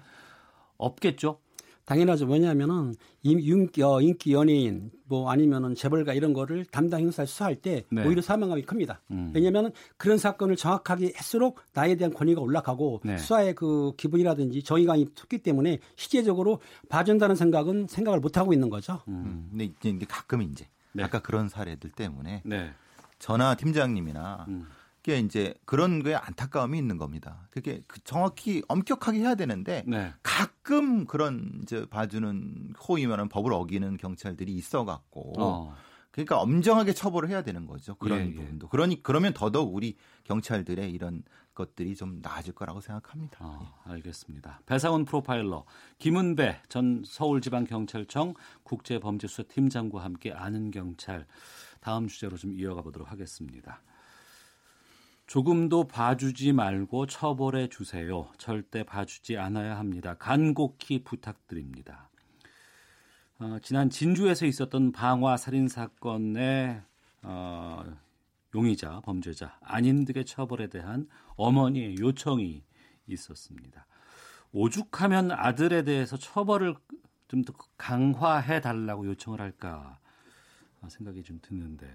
없겠죠. 당연하죠. 왜냐하면은 인기, 어, 인기 연예인 뭐 아니면은 재벌가 이런 거를 담당 형사 수사할 때 네. 오히려 사명감이 큽니다. 음. 왜냐하면 그런 사건을 정확하게 할수록 나에 대한 권위가 올라가고 네. 수사의 그 기분이라든지 정의감이 솟기 때문에 실제적으로 봐준다는 생각은 생각을 못 하고 있는 거죠. 음. 근데 이제 가끔 이제 네. 아까 그런 사례들 때문에 네. 전화 팀장님이나 음. 그게 이제 그런 거에 안타까움이 있는 겁니다. 그게 그 정확히 엄격하게 해야 되는데 네. 가끔 그런 이제 봐주는 호위면은 법을 어기는 경찰들이 있어 갖고 어. 그러니까 엄정하게 처벌을 해야 되는 거죠. 그런 예, 예. 부분도. 그러니 그러면 더더욱 우리 경찰들의 이런 것들이 좀 나아질 거라고 생각합니다. 어, 알겠습니다. 배상훈 프로파일러 김은배 전 서울지방경찰청 국제범죄수사팀장과 함께 아는 경찰 다음 주제로 좀 이어가 보도록 하겠습니다. 조금도 봐주지 말고 처벌해 주세요. 절대 봐주지 않아야 합니다. 간곡히 부탁드립니다. 어, 지난 진주에서 있었던 방화 살인 사건의 어, 용의자, 범죄자 안인득의 처벌에 대한 어머니의 요청이 있었습니다. 오죽하면 아들에 대해서 처벌을 좀 더 강화해 달라고 요청을 할까 생각이 좀 드는데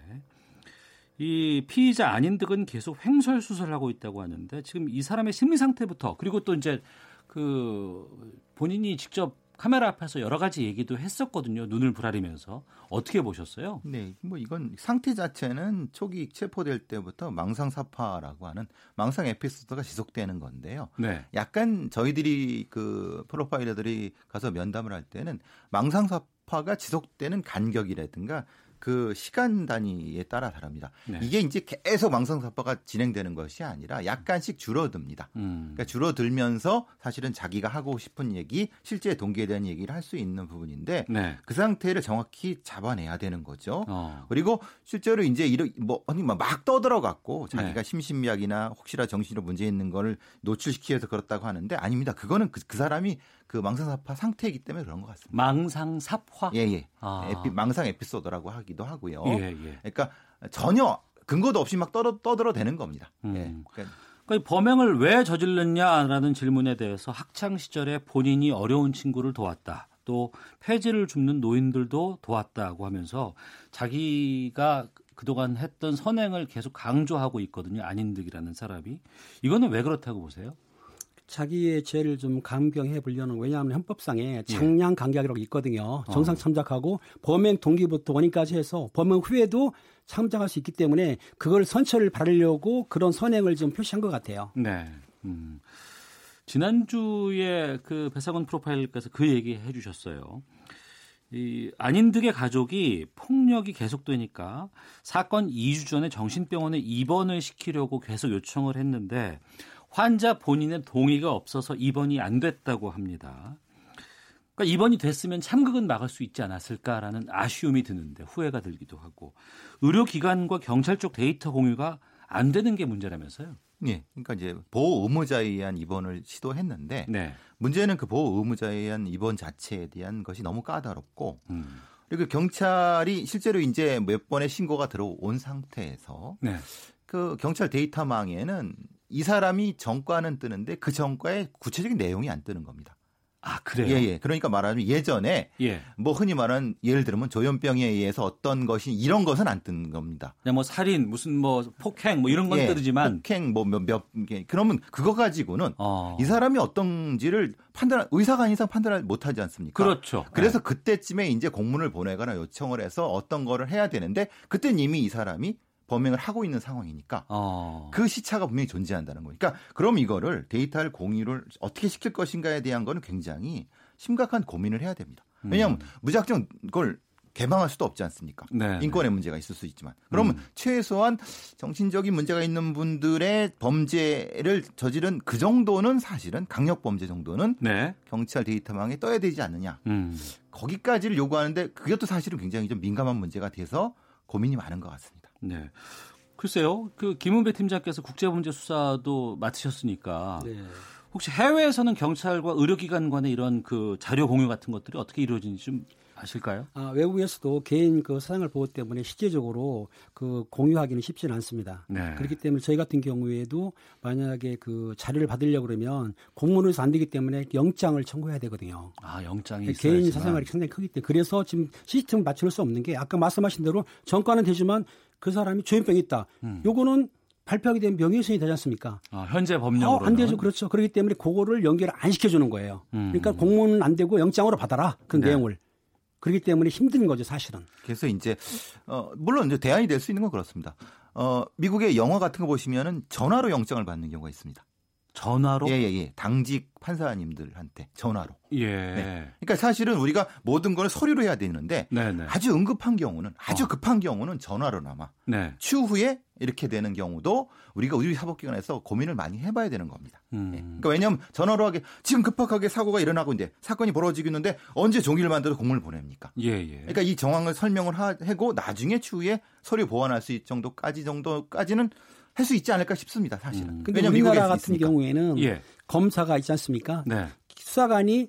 이 피의자 아닌 득은 계속 횡설수설을 하고 있다고 하는데 지금 이 사람의 심리 상태부터 그리고 또 이제 그 본인이 직접 카메라 앞에서 여러 가지 얘기도 했었거든요. 눈을 부라리면서 어떻게 보셨어요? 네, 뭐 이건 상태 자체는 초기 체포될 때부터 망상 사파라고 하는 망상 에피소드가 지속되는 건데요. 네. 약간 저희들이 그 프로파일러들이 가서 면담을 할 때는 망상 사파가 지속되는 간격이라든가 그 시간 단위에 따라 다릅니다. 네. 이게 이제 계속 망상사파가 진행되는 것이 아니라 약간씩 줄어듭니다. 음. 그러니까 줄어들면서 사실은 자기가 하고 싶은 얘기, 실제 동기에 대한 얘기를 할 수 있는 부분인데 네. 그 상태를 정확히 잡아내야 되는 거죠. 어. 그리고 실제로 이제 이런 뭐 아니 막 떠들어 갖고 자기가 네. 심신미약이나 혹시나 정신으로 문제 있는 걸 노출시키기 위해서 그렇다고 하는데 아닙니다. 그거는 그, 그 사람이 그 망상사파 상태이기 때문에 그런 것 같습니다. 망상사파? 예, 예. 아. 에피, 망상 에피소드라고 하기도 하고요. 예, 예. 그러니까 전혀 근거도 없이 막 떠들어, 떠들어 대는 겁니다. 음. 예. 그러니까, 그러니까 범행을 왜 저질렀냐라는 질문에 대해서 학창 시절에 본인이 어려운 친구를 도왔다. 또 폐지를 줍는 노인들도 도왔다고 하면서 자기가 그동안 했던 선행을 계속 강조하고 있거든요. 안인득이라는 사람이. 이거는 왜 그렇다고 보세요? 자기의 죄를 좀 감경해 보려는 왜냐하면 헌법상에 예. 장량 강약이라고 있거든요. 어. 정상 참작하고 범행 동기부터 원인까지 해서 범행 후에도 참작할 수 있기 때문에 그걸 선처를 바르려고 그런 선행을 좀 표시한 것 같아요. 네. 음. 지난주에 그 배상원 프로파일께서 그 얘기 해 주셨어요. 이 안인득의 가족이 폭력이 계속되니까 사건 2주 전에 정신병원에 입원을 시키려고 계속 요청을 했는데 환자 본인의 동의가 없어서 입원이 안 됐다고 합니다. 그러니까 입원이 됐으면 참극은 막을 수 있지 않았을까라는 아쉬움이 드는데 후회가 들기도 하고 의료기관과 경찰 쪽 데이터 공유가 안 되는 게 문제라면서요? 네, 그러니까 이제 보호 의무자에 의한 입원을 시도했는데 네. 문제는 그 보호 의무자에 의한 입원 자체에 대한 것이 너무 까다롭고 음. 그리고 경찰이 실제로 이제 몇 번의 신고가 들어온 상태에서 네. 그 경찰 데이터망에는 이 사람이 정과는 뜨는데 그 정과에 구체적인 내용이 안 뜨는 겁니다. 아, 그래요? 예, 예. 그러니까 말하자면 예전에 예. 뭐 흔히 말하는 예를 들면 조현병에 의해서 어떤 것이 이런 것은 안 뜨는 겁니다. 그냥 뭐 살인, 무슨 뭐 폭행 뭐 이런 건 예, 뜨지만 폭행 뭐몇몇 개. 그러면 그거 가지고는 어. 이 사람이 어떤지를 판단 의사가 아닌 이상 판단을 못 하지 않습니까? 그렇죠. 그래서 네. 그때쯤에 이제 공문을 보내거나 요청을 해서 어떤 거를 해야 되는데 그때는 이미 이 사람이 범행을 하고 있는 상황이니까 어. 그 시차가 분명히 존재한다는 거니까 그러니까 그럼 이거를 데이터를 공유를 어떻게 시킬 것인가에 대한 거는 굉장히 심각한 고민을 해야 됩니다. 왜냐하면 음. 무작정 그걸 개방할 수도 없지 않습니까? 네, 네. 인권의 문제가 있을 수 있지만. 그러면 음. 최소한 정신적인 문제가 있는 분들의 범죄를 저지른 그 정도는 사실은 강력 범죄 정도는 네. 경찰 데이터망에 떠야 되지 않느냐. 음. 거기까지를 요구하는데 그것도 사실은 굉장히 좀 민감한 문제가 돼서 고민이 많은 것 같습니다. 네. 글쎄요. 그 김은배 팀장께서 국제범죄 수사도 맡으셨으니까 네. 혹시 해외에서는 경찰과 의료기관 간의 이런 그 자료 공유 같은 것들이 어떻게 이루어지는지 좀 아실까요? 아, 외국에서도 개인 그 사생활 보호 때문에 실제적으로 그 공유하기는 쉽지는 않습니다. 네. 그렇기 때문에 저희 같은 경우에도 만약에 그 자료를 받으려 고 그러면 공문으로 해서 안 되기 때문에 영장을 청구해야 되거든요. 아, 영장이 네, 개인 사생활이 상당히 크기 때문에 그래서 지금 시스템을 맞출 수 없는 게 아까 말씀하신 대로 정가는 되지만 그 사람이 조현병이 있다. 음. 요거는 발표하게 되면 명예훼손이 되지 않습니까? 아, 현재 법령으로 어, 안 되죠. 그렇죠. 그렇기 때문에 그거를 연결 안 시켜주는 거예요. 음. 그러니까 공문은 안 되고 영장으로 받아라 그 네. 내용을. 그렇기 때문에 힘든 거죠, 사실은. 그래서 이제 어 물론 이제 대안이 될 수 있는 건 그렇습니다. 어 미국의 영화 같은 거 보시면은 전화로 영장을 받는 경우가 있습니다. 전화로? 예, 예, 예. 당직 판사님들한테 전화로. 예. 네. 그러니까 사실은 우리가 모든 걸 서류로 해야 되는데 네네. 네. 아주 응급한 경우는 아주 어. 급한 경우는 전화로나마 네. 추후에 이렇게 되는 경우도 우리가 의료 사법기관에서 고민을 많이 해봐야 되는 겁니다. 음. 네. 그러니까 왜냐하면 전화로 하게 지금 급박하게 사고가 일어나고 있는데 사건이 벌어지고 있는데 언제 종이를 만들어 공문을 보냅니까? 예, 예. 그러니까 이 정황을 설명을 하고 나중에 추후에 서류 보완할 수 있을 정도까지 정도까지는 할 수 있지 않을까 싶습니다. 사실은. 음. 근데 우리나라 같은 있으니까. 경우에는 예. 검사가 있지 않습니까? 네. 수사관이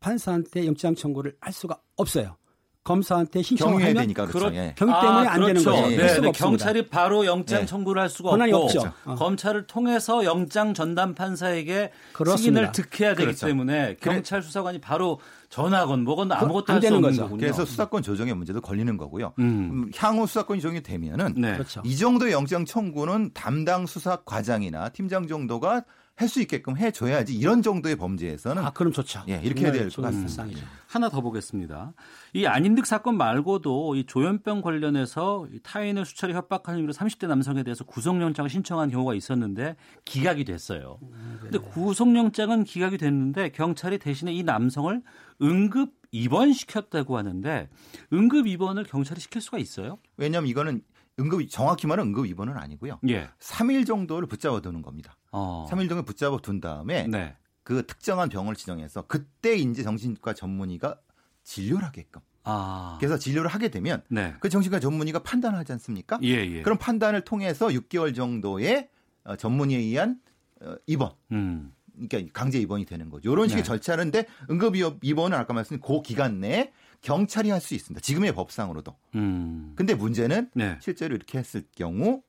판사한테 영장 청구를 할 수가 없어요. 검사한테 신청을 하면 되니까 그렇죠. 예. 경위 때문에 아, 안 그렇죠. 되는 거예요. 네, 네, 경찰이 바로 영장 네. 청구를 할 수가 없고 없죠. 어. 검찰을 통해서 영장 전담 판사에게 그렇습니다. 승인을 득해야 되기 그렇죠. 때문에 경찰 수사관이 바로 전화건 뭐건 아무것도 할수 없는 거죠. 거군요. 그래서 수사권 조정의 문제도 걸리는 거고요. 음. 향후 수사권이 조정이 되면은 네. 그렇죠. 이 정도 영장 청구는 담당 수사 과장이나 팀장 정도가 할 수 있게끔 해줘야지 이런 정도의 범죄에서는 아 그럼 좋죠. 예, 이렇게 해야 될 것 같습니다. 음. 하나 더 보겠습니다. 이 안인득 사건 말고도 이 조현병 관련해서 타인을 수차례 협박한 이유로 30대 남성에 대해서 구속영장을 신청한 경우가 있었는데 기각이 됐어요. 그런데 음, 네. 구속영장은 기각이 됐는데 경찰이 대신에 이 남성을 응급 입원시켰다고 하는데 응급 입원을 경찰이 시킬 수가 있어요? 왜냐하면 이거는 응급 정확히 말하면 응급 입원은 아니고요. 예. 3일 정도를 붙잡아 두는 겁니다. 어. 3일 정도 붙잡아 둔 다음에 네. 그 특정한 병을 지정해서 그때 이제 정신과 전문의가 진료를 하게끔. 아. 그래서 진료를 하게 되면 네. 그 정신과 전문의가 판단을 하지 않습니까? 예, 예. 그럼 판단을 통해서 6개월 정도의 어, 전문의에 의한 어, 입원. 음. 그러니까 강제 입원이 되는 거죠. 이런 식의 네. 절차인데 응급 입원은 아까 말씀드린 그 기간 내에 경찰이 할 수 있습니다. 지금의 법상으로도. 음. 근데 문제는 네. 실제로 이렇게 했을 경우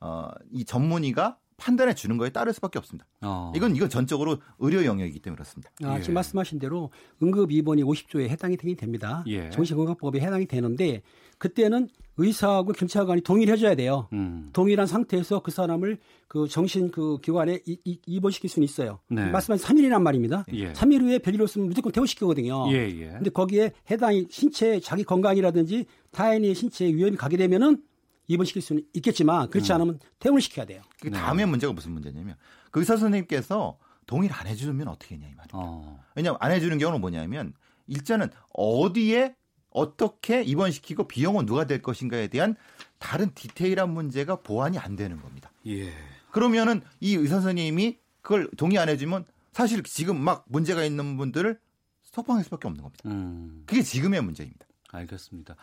어, 이 전문의가 판단해 주는 거에 따를 수밖에 없습니다. 어. 이건 이건 전적으로 의료 영역이기 때문에 그렇습니다. 아, 지금 예. 말씀하신 대로 응급 입원이 50조에 해당이 되긴 됩니다. 예. 정신건강법에 해당이 되는데 그때는 의사하고 경찰관이 동의를 해줘야 돼요. 음. 동일한 상태에서 그 사람을 그 정신 그 기관에 이, 이, 입원시킬 수는 있어요. 네. 말씀하신 3일이란 말입니다. 예. 3일 후에 별일 없으면 무조건 퇴원시키거든요. 예, 예. 근데 거기에 해당이 신체 자기 건강이라든지 타인의 신체에 위험이 가게 되면은 입원시킬 수는 있겠지만 그렇지 음. 않으면 퇴원을 시켜야 돼요. 그 다음에 네. 문제가 무슨 문제냐면 그 의사 선생님께서 동의를 안 해주면 어떻게 했냐 이 말입니다. 어. 왜냐하면 안 해주는 경우는 뭐냐면 일자는 어디에 어떻게 입원시키고 비용은 누가 될 것인가에 대한 다른 디테일한 문제가 보완이 안 되는 겁니다. 예. 그러면은 이 의사 선생님이 그걸 동의 안 해주면 사실 지금 막 문제가 있는 분들을 석방할 수밖에 없는 겁니다. 음. 그게 지금의 문제입니다. 알겠습니다.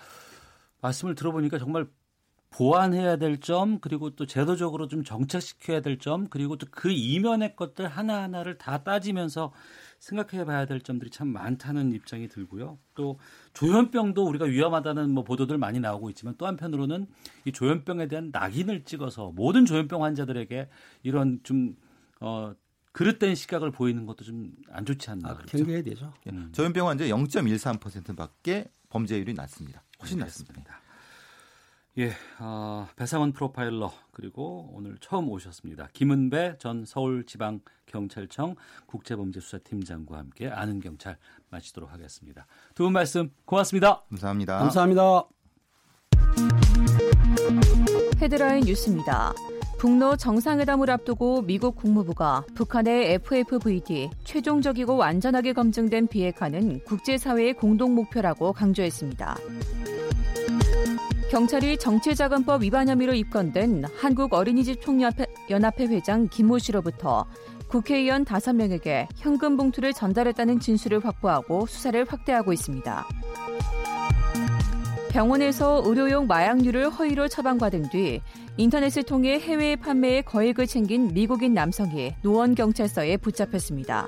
말씀을 들어보니까 정말 보완해야 될 점, 그리고 또 제도적으로 좀 정착시켜야 될 점, 그리고 또 그 이면의 것들 하나하나를 다 따지면서 생각해 봐야 될 점들이 참 많다는 입장이 들고요. 또 조현병도 우리가 위험하다는 뭐 보도들 많이 나오고 있지만 또 한편으로는 이 조현병에 대한 낙인을 찍어서 모든 조현병 환자들에게 이런 좀 어, 그릇된 시각을 보이는 것도 좀 안 좋지 않나. 아, 그렇죠? 경계해야 되죠. 음. 조현병 환자 0.13%밖에 범죄율이 낮습니다. 훨씬 알겠습니다. 낮습니다. 예, 어, 배상원 프로파일러 그리고 오늘 처음 오셨습니다. 김은배 전 서울지방경찰청 국제범죄수사팀장과 함께 아는 경찰 마치도록 하겠습니다. 두 분 말씀 고맙습니다. 감사합니다. 감사합니다. 헤드라인 뉴스입니다. 북러 정상회담을 앞두고 미국 국무부가 북한의 FFVD 최종적이고 완전하게 검증된 비핵화는 국제사회의 공동 목표라고 강조했습니다. 경찰이 정치자금법 위반 혐의로 입건된 한국 어린이집 총연합회 회장 김모 씨로부터 국회의원 5명에게 현금 봉투를 전달했다는 진술을 확보하고 수사를 확대하고 있습니다. 병원에서 의료용 마약류를 허위로 처방받은 뒤 인터넷을 통해 해외 판매에 거액을 챙긴 미국인 남성이 노원경찰서에 붙잡혔습니다.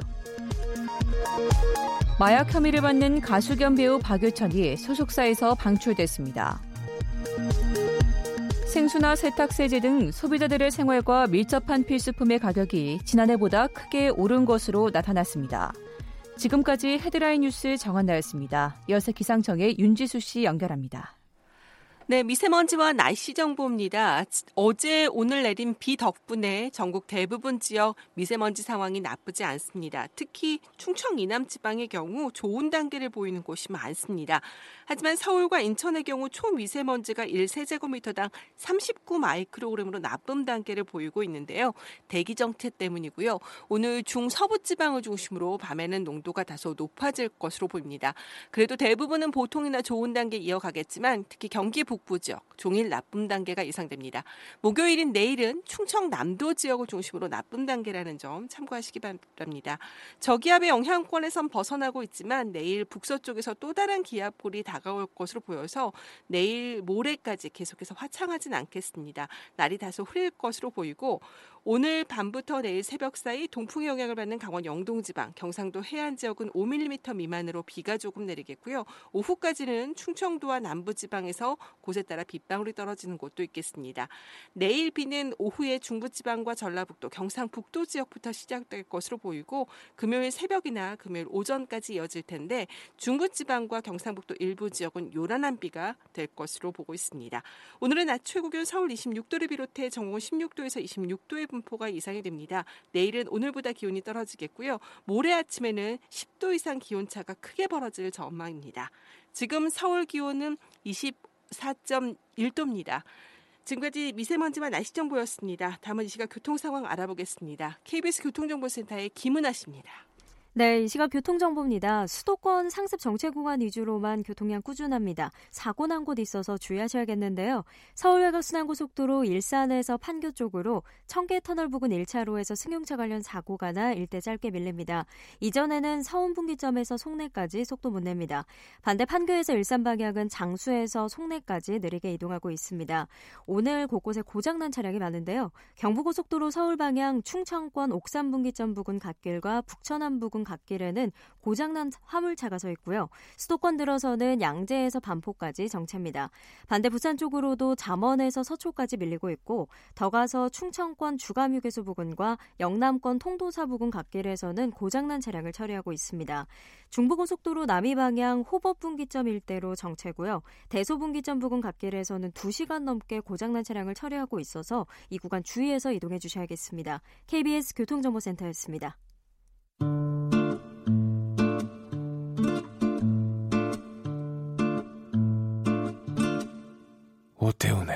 마약 혐의를 받는 가수 겸 배우 박유천이 소속사에서 방출됐습니다. 생수나 세탁세제 등 소비자들의 생활과 밀접한 필수품의 가격이 지난해보다 크게 오른 것으로 나타났습니다. 지금까지 헤드라인 뉴스 정한나였습니다. 이어서 기상청의 윤지수 씨 연결합니다. 네, 미세먼지와 날씨 정보입니다. 어제 오늘 내린 비 덕분에 전국 대부분 지역 미세먼지 상황이 나쁘지 않습니다. 특히 충청 이남 지방의 경우 좋은 단계를 보이는 곳이 많습니다. 하지만 서울과 인천의 경우 초미세먼지가 1세제곱미터당 39 마이크로그램으로 나쁨 단계를 보이고 있는데요. 대기 정체 때문이고요. 오늘 중서부 지방을 중심으로 밤에는 농도가 다소 높아질 것으로 보입니다. 그래도 대부분은 보통이나 좋은 단계 이어가겠지만 특히 경기 북부 지역 종일 나쁨 단계가 예상됩니다. 목요일인 내일은 충청 남도 지역을 중심으로 나쁨 단계라는 점 참고하시기 바랍니다. 저기압의 영향권에선 벗어나고 있지만 내일 북서쪽에서 또 다른 기압골이 다 다가올 것으로 보여서 내일 모레까지 계속해서 화창하진 않겠습니다. 날이 다소 흐릴 것으로 보이고 오늘 밤부터 내일 새벽 사이 동풍의 영향을 받는 강원 영동 지방, 경상도 해안 지역은 5mm 미만으로 비가 조금 내리겠고요. 오후까지는 충청도와 남부 지방에서 곳에 따라 빗방울이 떨어지는 곳도 있겠습니다. 내일 비는 오후에 중부 지방과 전라북도, 경상북도 지역부터 시작될 것으로 보이고 금요일 새벽이나 금요일 오전까지 이어질 텐데 중부 지방과 경상북도 일부 지역은 요란한 비가 될 것으로 보고 있습니다. 오늘은 낮 최고 기온 서울 26도를 비롯해 전국은 16도에서 26도의 분포가 이상이 됩니다. 내일은 오늘보다 기온이 떨어지겠고요. 모레 아침에는 10도 이상 기온차가 크게 벌어질 전망입니다. 지금 서울 기온은 24.1도입니다. 지금까지 미세먼지와 날씨 정보였습니다. 다음은 이 시각 교통 상황 알아보겠습니다. KBS 교통정보센터의 김은아 씨입니다. 네, 이 시각 교통정보입니다. 수도권 상습 정체 구간 위주로만 교통량 꾸준합니다. 사고 난 곳 있어서 주의하셔야겠는데요. 서울 외곽 순환고속도로 일산에서 판교 쪽으로 청계터널 부근 1차로에서 승용차 관련 사고가 나 일대 짧게 밀립니다. 이전에는 서운분기점에서 송내까지 속도 못 냅니다. 반대 판교에서 일산 방향은 장수에서 송내까지 느리게 이동하고 있습니다. 오늘 곳곳에 고장난 차량이 많은데요. 경부고속도로 서울 방향 충청권 옥산분기점 부근 갓길과 북천안 부근 갓길에는 고장난 화물차가 서 있고요. 수도권 들어서는 양재에서 반포까지 정체입니다. 반대 부산 쪽으로도 잠원에서 서초까지 밀리고 있고 더 가서 충청권 주감휴게소 부근과 영남권 통도사 부근 갓길에서는 고장난 차량을 처리하고 있습니다. 중부고속도로 남이 방향 호법분기점 일대로 정체고요. 대소분기점 부근 갓길에서는 2시간 넘게 고장난 차량을 처리하고 있어서 이 구간 주의해서 이동해 주셔야겠습니다. KBS 교통정보센터였습니다. 오태훈의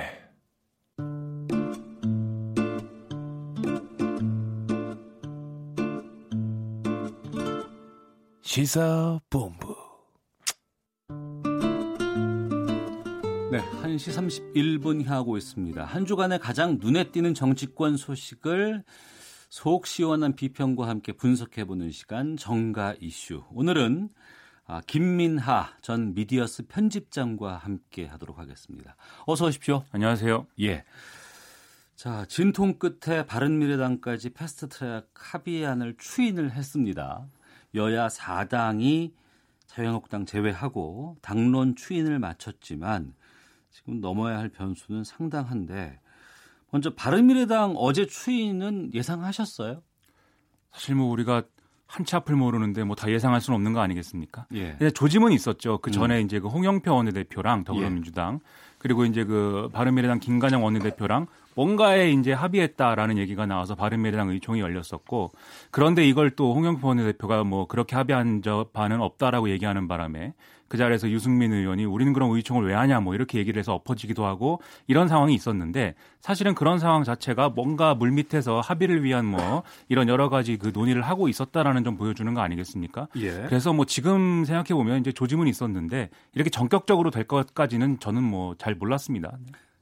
시사본부 네, 1시 31분 향하고 있습니다. 한 주간의 가장 눈에 띄는 정치권 소식을 속 시원한 비평과 함께 분석해보는 시간 정가 이슈. 오늘은 아, 김민하 전 미디어스 편집장과 함께 하도록 하겠습니다. 어서 오십시오. 안녕하세요. 예. 자, 진통 끝에 바른미래당까지 패스트 트랙 합의안을 추인을 했습니다. 여야 4당이 자유한국당 제외하고 당론 추인을 마쳤지만 지금 넘어야 할 변수는 상당한데 먼저 바른미래당 어제 추인은 예상하셨어요? 사실 뭐 우리가 한치 앞을 모르는데 뭐 다 예상할 수는 없는 거 아니겠습니까? 예. 조짐은 있었죠. 그 전에 음. 이제 그 홍영표 원내대표랑 더불어민주당 예. 그리고 이제 그 바른미래당 김관영 원내대표랑 뭔가에 이제 합의했다라는 얘기가 나와서 바른미래당 의총이 열렸었고 그런데 이걸 또 홍영표 원내대표가 뭐 그렇게 합의한 바는 없다라고 얘기하는 바람에 그 자리에서 유승민 의원이 우리는 그럼 의총을 왜 하냐 뭐 이렇게 얘기를 해서 엎어지기도 하고 이런 상황이 있었는데 사실은 그런 상황 자체가 뭔가 물밑에서 합의를 위한 뭐 이런 여러 가지 그 논의를 하고 있었다라는 점 보여주는 거 아니겠습니까? 예. 그래서 뭐 지금 생각해 보면 이제 조짐은 있었는데 이렇게 전격적으로 될 것까지는 저는 뭐 잘 몰랐습니다.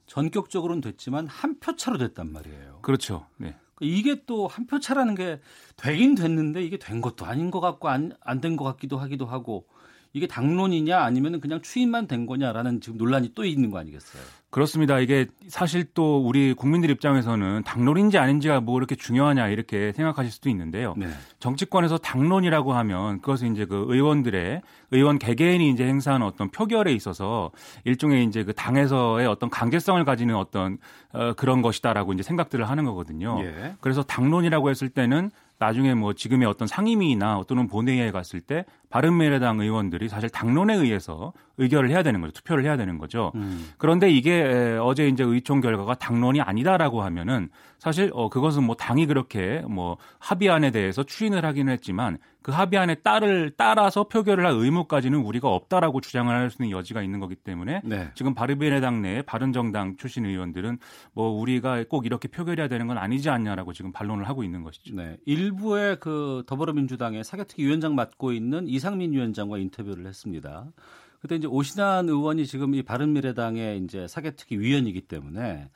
전격적으로는 됐지만 한 표 차로 됐단 말이에요. 그렇죠. 네. 이게 또 한 표 차라는 게 되긴 됐는데 이게 된 것도 아닌 것 같고 안 된 것 같기도 하기도 하고 이게 당론이냐 아니면 그냥 추인만 된 거냐라는 지금 논란이 또 있는 거 아니겠어요? 그렇습니다. 이게 사실 또 우리 국민들 입장에서는 당론인지 아닌지가 뭐 이렇게 중요하냐 이렇게 생각하실 수도 있는데요. 네. 정치권에서 당론이라고 하면 그것은 이제 그 의원들의 의원 개개인이 이제 행사하는 어떤 표결에 있어서 일종의 이제 그 당에서의 어떤 강제성을 가지는 어떤 어, 그런 것이다라고 이제 생각들을 하는 거거든요. 예. 그래서 당론이라고 했을 때는 나중에 뭐 지금의 어떤 상임위나 또는 본회의에 갔을 때 바른미래당 의원들이 사실 당론에 의해서 의결을 해야 되는 거죠. 투표를 해야 되는 거죠. 음. 그런데 이게 어제 이제 의총 결과가 당론이 아니다라고 하면은 사실 어 그것은 뭐 당이 그렇게 뭐 합의안에 대해서 추인을 하기는 했지만 그 합의안에 따를 따라서 표결을 할 의무까지는 우리가 없다라고 주장을 할 수 있는 여지가 있는 거기 때문에 네. 지금 바른미래당 내 바른정당 출신 의원들은 뭐 우리가 꼭 이렇게 표결해야 되는 건 아니지 않냐라고 지금 반론을 하고 있는 것이죠. 네. 일부의 그 더불어민주당의 사개특위 위원장 맡고 있는 이상민 위원장과 인터뷰를 했습니다. 그때 이제 오신환 의원이 지금 이 바른미래당의 이제 사개특위 위원이기 때문에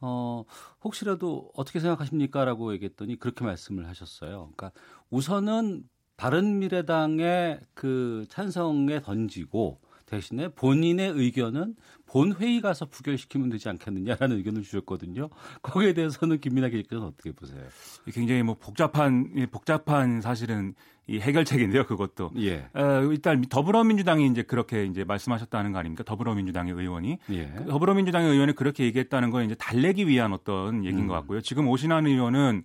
어, 혹시라도 어떻게 생각하십니까? 라고 얘기했더니 그렇게 말씀을 하셨어요. 그러니까 우선은 바른미래당의 그 찬성에 던지고 대신에 본인의 의견은 본회의 가서 부결시키면 되지 않겠느냐라는 의견을 주셨거든요. 거기에 대해서는 김민아 기자께서는 어떻게 보세요? 굉장히 뭐 복잡한 복잡한 사실은 이 해결책인데요, 그것도. 예. 어, 일단 더불어민주당이 이제 그렇게 이제 말씀하셨다는 거 아닙니까? 더불어민주당의 의원이. 예. 그 더불어민주당의 의원이 그렇게 얘기했다는 건 이제 달래기 위한 어떤 얘기인 음. 것 같고요. 지금 오신환 의원은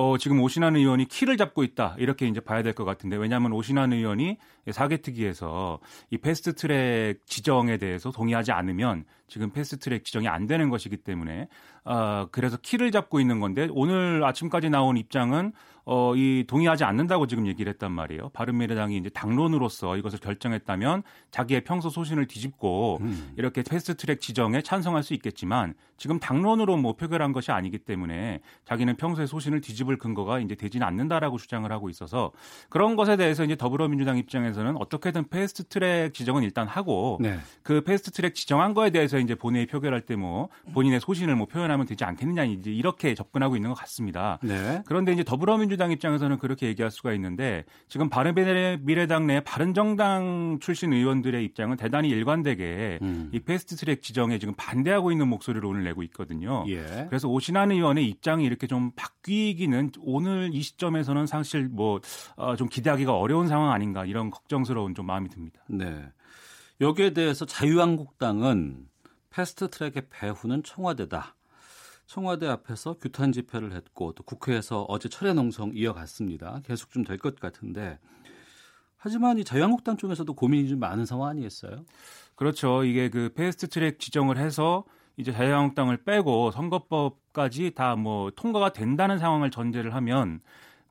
어, 지금 오신환 의원이 키를 잡고 있다. 이렇게 이제 봐야 될 것 같은데 왜냐하면 오신환 의원이 사개특위에서 이 패스트 트랙 지정에 대해서 동의하지 않으면 지금 패스트 트랙 지정이 안 되는 것이기 때문에 어, 그래서 키를 잡고 있는 건데 오늘 아침까지 나온 입장은 어, 이 동의하지 않는다고 지금 얘기를 했단 말이에요. 바른미래당이 이제 당론으로서 이것을 결정했다면 자기의 평소 소신을 뒤집고 음. 이렇게 패스트트랙 지정에 찬성할 수 있겠지만 지금 당론으로 뭐 표결한 것이 아니기 때문에 자기는 평소의 소신을 뒤집을 근거가 이제 되지는 않는다라고 주장을 하고 있어서 그런 것에 대해서 이제 더불어민주당 입장에서는 어떻게든 패스트트랙 지정은 일단 하고 네. 그 패스트트랙 지정한 거에 대해서 이제 본회의 표결할 때 뭐 본인의 소신을 뭐 표현하면 되지 않겠느냐 이제 이렇게 접근하고 있는 것 같습니다. 네. 그런데 이제 더불어민주당 민주당 입장에서는 그렇게 얘기할 수가 있는데 지금 바른미래당 내 바른정당 출신 의원들의 입장은 대단히 일관되게 음. 이 패스트트랙 지정에 지금 반대하고 있는 목소리를 오늘 내고 있거든요. 예. 그래서 오신환 의원의 입장이 이렇게 좀 바뀌기는 오늘 이 시점에서는 사실 뭐좀 어, 기대하기가 어려운 상황 아닌가 이런 걱정스러운 좀 마음이 듭니다. 네. 여기에 대해서 자유한국당은 패스트트랙의 배후는 청와대다. 청와대 앞에서 규탄 집회를 했고 또 국회에서 어제 철야 농성 이어갔습니다. 계속 좀 될 것 같은데 하지만 이 자유한국당 쪽에서도 고민이 좀 많은 상황 아니겠어요? 그렇죠. 이게 그 패스트트랙 지정을 해서 이제 자유한국당을 빼고 선거법까지 다 뭐 통과가 된다는 상황을 전제를 하면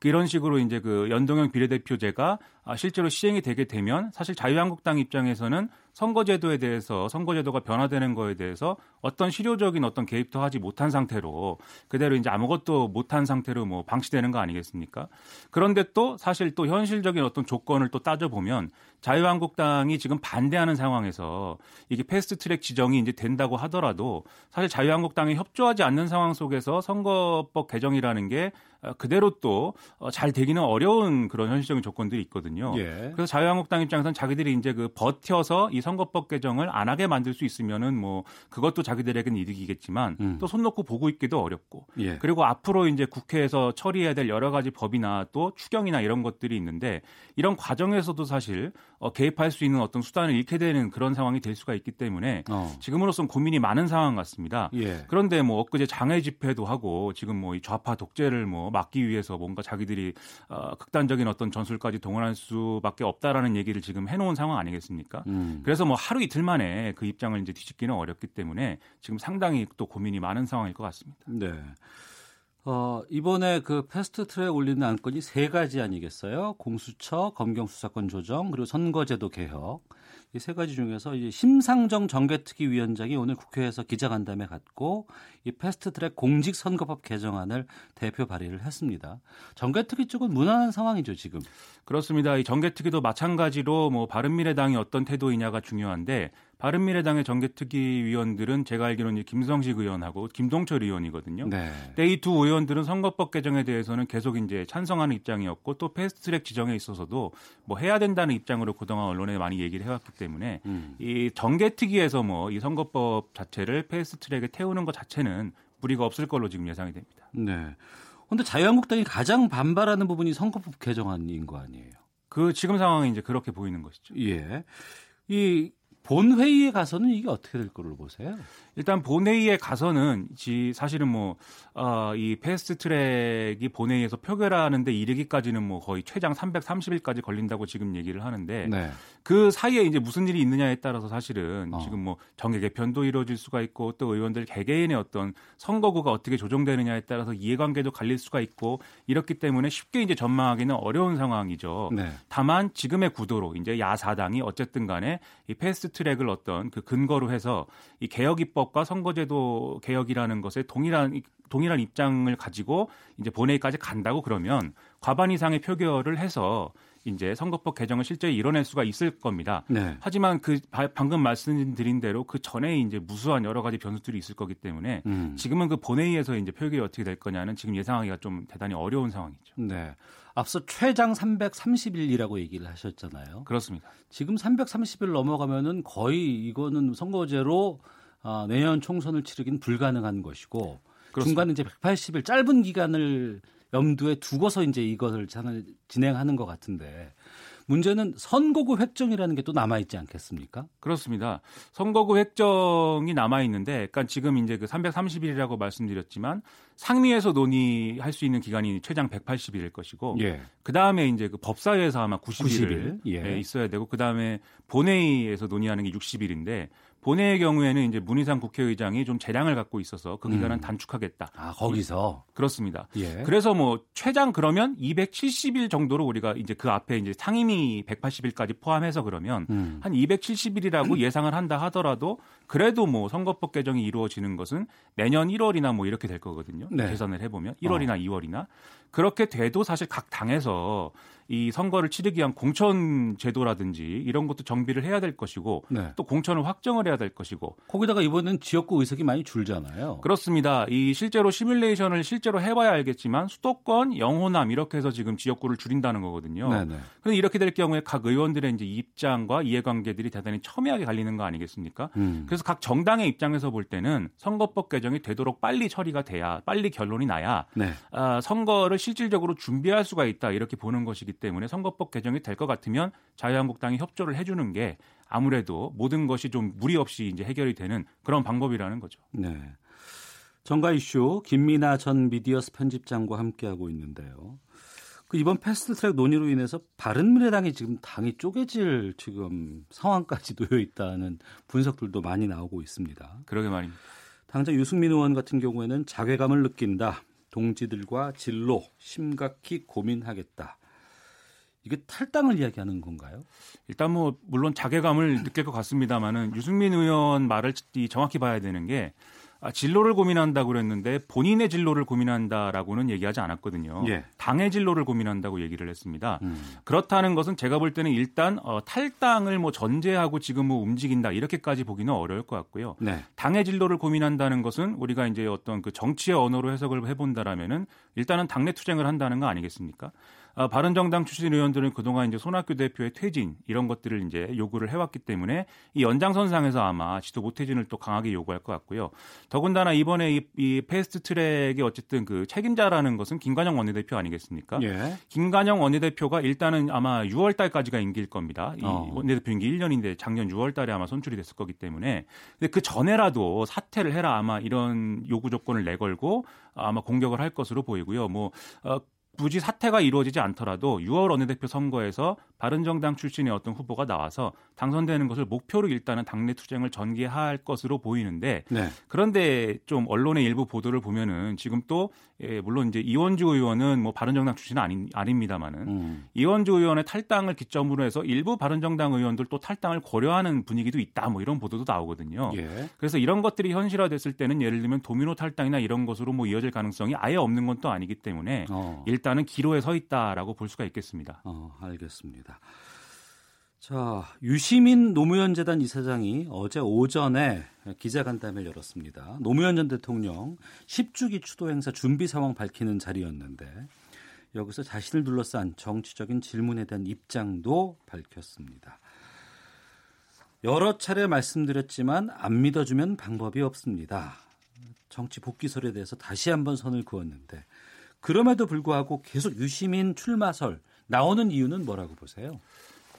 이런 식으로 이제 그 연동형 비례대표제가 실제로 시행이 되게 되면 사실 자유한국당 입장에서는 선거제도에 대해서 선거제도가 변화되는 거에 대해서 어떤 실효적인 어떤 개입도 하지 못한 상태로 그대로 이제 아무것도 못한 상태로 뭐 방치되는 거 아니겠습니까? 그런데 또 사실 또 현실적인 어떤 조건을 또 따져보면 자유한국당이 지금 반대하는 상황에서 이게 패스트트랙 지정이 이제 된다고 하더라도 사실 자유한국당이 협조하지 않는 상황 속에서 선거법 개정이라는 게 그대로 또 잘 되기는 어려운 그런 현실적인 조건들이 있거든요. 예. 그래서 자유한국당 입장에서는 자기들이 이제 그 버텨서 이 선거법 개정을 안 하게 만들 수 있으면은 뭐 그것도 자기들에게는 이득이겠지만 음. 또손 놓고 보고 있기도 어렵고 예. 그리고 앞으로 이제 국회에서 처리해야 될 여러 가지 법이나 또 추경이나 이런 것들이 있는데 이런 과정에서도 사실 어, 개입할 수 있는 어떤 수단을 잃게 되는 그런 상황이 될 수가 있기 때문에 어. 지금으로선 고민이 많은 상황 같습니다. 예. 그런데 뭐 엊그제 장애 집회도 하고 지금 뭐 이 좌파 독재를 뭐뭐 막기 위해서 뭔가 자기들이 어, 극단적인 어떤 전술까지 동원할 수밖에 없다라는 얘기를 지금 해놓은 상황 아니겠습니까? 음. 그래서 뭐 하루 이틀 만에 그 입장을 이제 뒤집기는 어렵기 때문에 지금 상당히 또 고민이 많은 상황일 것 같습니다. 네. 어, 이번에 그 패스트 트랙 올리는 안건이 세 가지 아니겠어요? 공수처, 검경 수사권 조정, 그리고 선거제도 개혁. 이 세 가지 중에서 이제 심상정 정개특위 위원장이 오늘 국회에서 기자간담회 갖고 이 패스트 트랙 공직선거법 개정안을 대표 발의를 했습니다. 정개특위 쪽은 무난한 상황이죠, 지금. 그렇습니다. 이 정개특위도 마찬가지로 뭐 바른미래당이 어떤 태도이냐가 중요한데 바른미래당의 정개특위 위원들은 제가 알기로는 김성식 의원하고 김동철 의원이거든요. 네. 이두 의원들은 선거법 개정에 대해서는 계속 이제 찬성하는 입장이었고 또 패스트트랙 지정에 있어서도 뭐 해야 된다는 입장으로 그동안 언론에 많이 얘기를 해왔기 때문에 음. 이 정개특위에서 뭐 이 선거법 자체를 패스트트랙에 태우는 것 자체는 무리가 없을 걸로 지금 예상이 됩니다. 네. 그런데 자유한국당이 가장 반발하는 부분이 선거법 개정안인 거 아니에요? 그 지금 상황이 이제 그렇게 보이는 것이죠. 예. 이 본회의에 가서는 이게 어떻게 될 거로 보세요? 일단 본회의에 가서는 지 사실은 뭐이 어, 패스트 트랙이 본회의에서 표결하는데 이르기까지는 뭐 거의 최장 330일까지 걸린다고 지금 얘기를 하는데 네. 그 사이에 이제 무슨 일이 있느냐에 따라서 사실은 어. 지금 뭐 정계 개편도 이루어질 수가 있고 또 의원들 개개인의 어떤 선거구가 어떻게 조정되느냐에 따라서 이해관계도 갈릴 수가 있고 이렇기 때문에 쉽게 이제 전망하기는 어려운 상황이죠. 네. 다만 지금의 구도로 이제 야사당이 어쨌든 간에 이 패스트 트랙을 어떤 그 근거로 해서 이 개혁 입법 과 선거제도 개혁이라는 것에 동일한 동일한 입장을 가지고 이제 본회의까지 간다고 그러면 과반 이상의 표결을 해서 이제 선거법 개정을 실제 이뤄낼 수가 있을 겁니다. 네. 하지만 그 방금 말씀드린 대로 그 전에 이제 무수한 여러 가지 변수들이 있을 거기 때문에 음. 지금은 그 본회의에서 이제 표결이 어떻게 될 거냐는 지금 예상하기가 좀 대단히 어려운 상황이죠. 네. 앞서 최장 330일이라고 얘기를 하셨잖아요. 그렇습니다. 지금 330일 넘어가면은 거의 이거는 선거제로 아, 내년 총선을 치르긴 불가능한 것이고 그렇습니다. 중간에 이제 180일 짧은 기간을 염두에 두고서 이제 이것을 진행하는 것 같은데 문제는 선거구 획정이라는 게 또 남아 있지 않겠습니까? 그렇습니다. 선거구 획정이 남아 있는데, 그러니까 지금 이제 그 330일이라고 말씀드렸지만 상미에서 논의할 수 있는 기간이 최장 180일일 것이고, 예. 그 다음에 이제 그 법사위에서 아마 90일, 90일? 예. 있어야 되고, 그 다음에 본회의에서 논의하는 게 60일인데 본회의 경우에는 이제 문희상 국회의장이 좀 재량을 갖고 있어서 그 기간은 음. 단축하겠다. 아 거기서 그렇습니다. 예. 그래서 뭐 최장 그러면 270일 정도로 우리가 이제 그 앞에 이제 상임위 180일까지 포함해서 그러면 음. 한 270일이라고 예상을 한다 하더라도 그래도 뭐 선거법 개정이 이루어지는 것은 내년 1월이나 뭐 이렇게 될 거거든요. 네. 계산을 해보면 1월이나 어. 2월이나 그렇게 돼도 사실 각 당에서 이 선거를 치르기 위한 공천 제도라든지 이런 것도 정비를 해야 될 것이고 네. 또 공천을 확정을 해야 될 것이고 거기다가 이번엔 지역구 의석이 많이 줄잖아요. 그렇습니다. 이 실제로 시뮬레이션을 실제로 해봐야 알겠지만 수도권, 영호남 이렇게 해서 지금 지역구를 줄인다는 거거든요. 네네. 그런데 이렇게 될 경우에 각 의원들의 이제 입장과 이해관계들이 대단히 첨예하게 갈리는 거 아니겠습니까? 음. 그래서 각 정당의 입장에서 볼 때는 선거법 개정이 되도록 빨리 처리가 돼야 빨리 결론이 나야 네. 아, 선거를 실질적으로 준비할 수가 있다 이렇게 보는 것이기 때문에 선거법 개정이 될 것 같으면 자유한국당이 협조를 해주는 게 아무래도 모든 것이 좀 무리 없이 이제 해결이 되는 그런 방법이라는 거죠. 네. 정가 이슈 김민아 전 미디어스 편집장과 함께하고 있는데요. 그 이번 패스트트랙 논의로 인해서 바른미래당이 지금 당이 쪼개질 지금 상황까지 놓여 있다는 분석들도 많이 나오고 있습니다. 그러게 말입니다. 당장 유승민 의원 같은 경우에는 자괴감을 느낀다. 동지들과 진로 심각히 고민하겠다. 이게 탈당을 이야기하는 건가요? 일단 뭐 물론 자괴감을 느낄 것 같습니다만은 유승민 의원 말을 정확히 봐야 되는 게 아, 진로를 고민한다고 그랬는데 본인의 진로를 고민한다라고는 얘기하지 않았거든요. 예. 당의 진로를 고민한다고 얘기를 했습니다. 음. 그렇다는 것은 제가 볼 때는 일단 어, 탈당을 뭐 전제하고 지금 뭐 움직인다 이렇게까지 보기는 어려울 것 같고요. 네. 당의 진로를 고민한다는 것은 우리가 이제 어떤 그 정치의 언어로 해석을 해본다라면은 일단은 당내 투쟁을 한다는 거 아니겠습니까? 어, 바른정당 출신 의원들은 그동안 이제 손학규 대표의 퇴진 이런 것들을 이제 요구를 해왔기 때문에 이 연장선상에서 아마 지도 못퇴진을 또 강하게 요구할 것 같고요. 더군다나 이번에 이, 이 패스트 트랙의 어쨌든 그 책임자라는 것은 김관영 원내대표 아니겠습니까? 예. 김관영 원내대표가 일단은 아마 6월 달까지가 임기일 겁니다. 이 어. 원내대표 임기 1년인데 작년 6월 달에 아마 선출이 됐을 거기 때문에 근데 그 전에라도 사퇴를 해라 아마 이런 요구 조건을 내걸고 아마 공격을 할 것으로 보이고요. 뭐 어, 굳이 사퇴가 이루어지지 않더라도 6월 원내대표 선거에서 바른정당 출신의 어떤 후보가 나와서 당선되는 것을 목표로 일단은 당내 투쟁을 전개할 것으로 보이는데 네. 그런데 좀 언론의 일부 보도를 보면은 지금 또 예, 물론 이제 이원주 의원은 뭐 바른정당 출신은 아니, 아닙니다만은 음. 이원주 의원의 탈당을 기점으로 해서 일부 바른정당 의원들 또 탈당을 고려하는 분위기도 있다 뭐 이런 보도도 나오거든요. 예. 그래서 이런 것들이 현실화됐을 때는 예를 들면 도미노 탈당이나 이런 것으로 뭐 이어질 가능성이 아예 없는 건 또 아니기 때문에 어. 일단 은 기로에 서 있다라고 볼 수가 있겠습니다. 어, 알겠습니다. 자, 유시민 노무현 재단 이사장이 어제 오전에 기자간담회를 열었습니다. 노무현 전 대통령 10주기 추도 행사 준비 상황 밝히는 자리였는데 여기서 자신을 둘러싼 정치적인 질문에 대한 입장도 밝혔습니다. 여러 차례 말씀드렸지만 안 믿어주면 방법이 없습니다. 정치 복귀설에 대해서 다시 한번 선을 그었는데 그럼에도 불구하고 계속 유시민 출마설 나오는 이유는 뭐라고 보세요?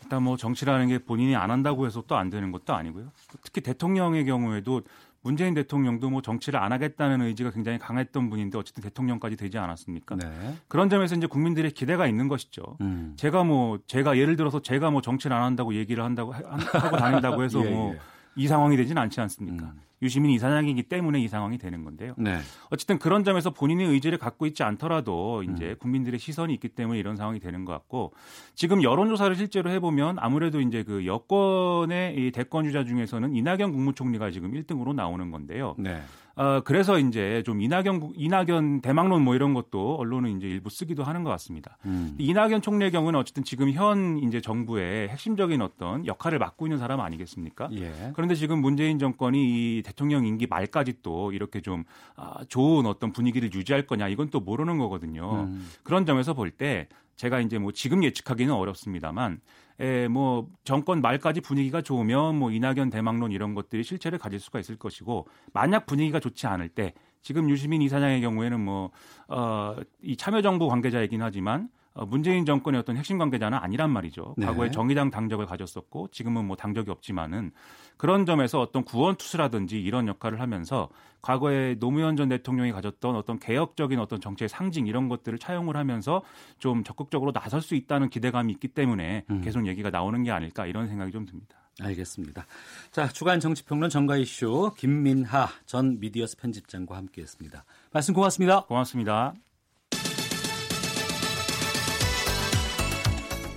일단 뭐 정치라는 게 본인이 안 한다고 해서 또 안 되는 것도 아니고요. 특히 대통령의 경우에도 문재인 대통령도 뭐 정치를 안 하겠다는 의지가 굉장히 강했던 분인데 어쨌든 대통령까지 되지 않았습니까? 네. 그런 점에서 이제 국민들의 기대가 있는 것이죠. 음. 제가 뭐 제가 예를 들어서 제가 뭐 정치를 안 한다고 얘기를 한다고 하고 다닌다고 해서 예, 뭐이 예. 상황이 되지는 않지 않습니까? 음. 유시민 이사장이기 때문에 이 상황이 되는 건데요. 네. 어쨌든 그런 점에서 본인의 의지를 갖고 있지 않더라도 이제 음. 국민들의 시선이 있기 때문에 이런 상황이 되는 것 같고 지금 여론조사를 실제로 해보면 아무래도 이제 그 여권의 이 대권 주자 중에서는 이낙연 국무총리가 지금 1등으로 나오는 건데요. 네. 어, 그래서 이제 좀 이낙연, 이낙연 대망론 뭐 이런 것도 언론은 이제 일부 쓰기도 하는 것 같습니다. 음. 이낙연 총리의 경우는 어쨌든 지금 현 이제 정부의 핵심적인 어떤 역할을 맡고 있는 사람 아니겠습니까? 예. 그런데 지금 문재인 정권이 이 대통령 임기 말까지 또 이렇게 좀 아, 좋은 어떤 분위기를 유지할 거냐 이건 또 모르는 거거든요. 음. 그런 점에서 볼 때 제가 이제 뭐 지금 예측하기는 어렵습니다만 에, 뭐 정권 말까지 분위기가 좋으면 뭐 이낙연 대망론 이런 것들이 실체를 가질 수가 있을 것이고 만약 분위기가 좋지 않을 때 지금 유시민 이사장의 경우에는 뭐 어, 이 참여정부 관계자이긴 하지만 어, 문재인 정권의 어떤 핵심 관계자는 아니란 말이죠. 네. 과거에 정의당 당적을 가졌었고 지금은 뭐 당적이 없지만은 그런 점에서 어떤 구원 투수라든지 이런 역할을 하면서 과거에 노무현 전 대통령이 가졌던 어떤 개혁적인 어떤 정치의 상징 이런 것들을 차용을 하면서 좀 적극적으로 나설 수 있다는 기대감이 있기 때문에 음. 계속 얘기가 나오는 게 아닐까 이런 생각이 좀 듭니다. 알겠습니다. 자, 주간 정치평론 정가 이슈 김민하 전 미디어스 편집장과 함께했습니다. 말씀 고맙습니다. 고맙습니다.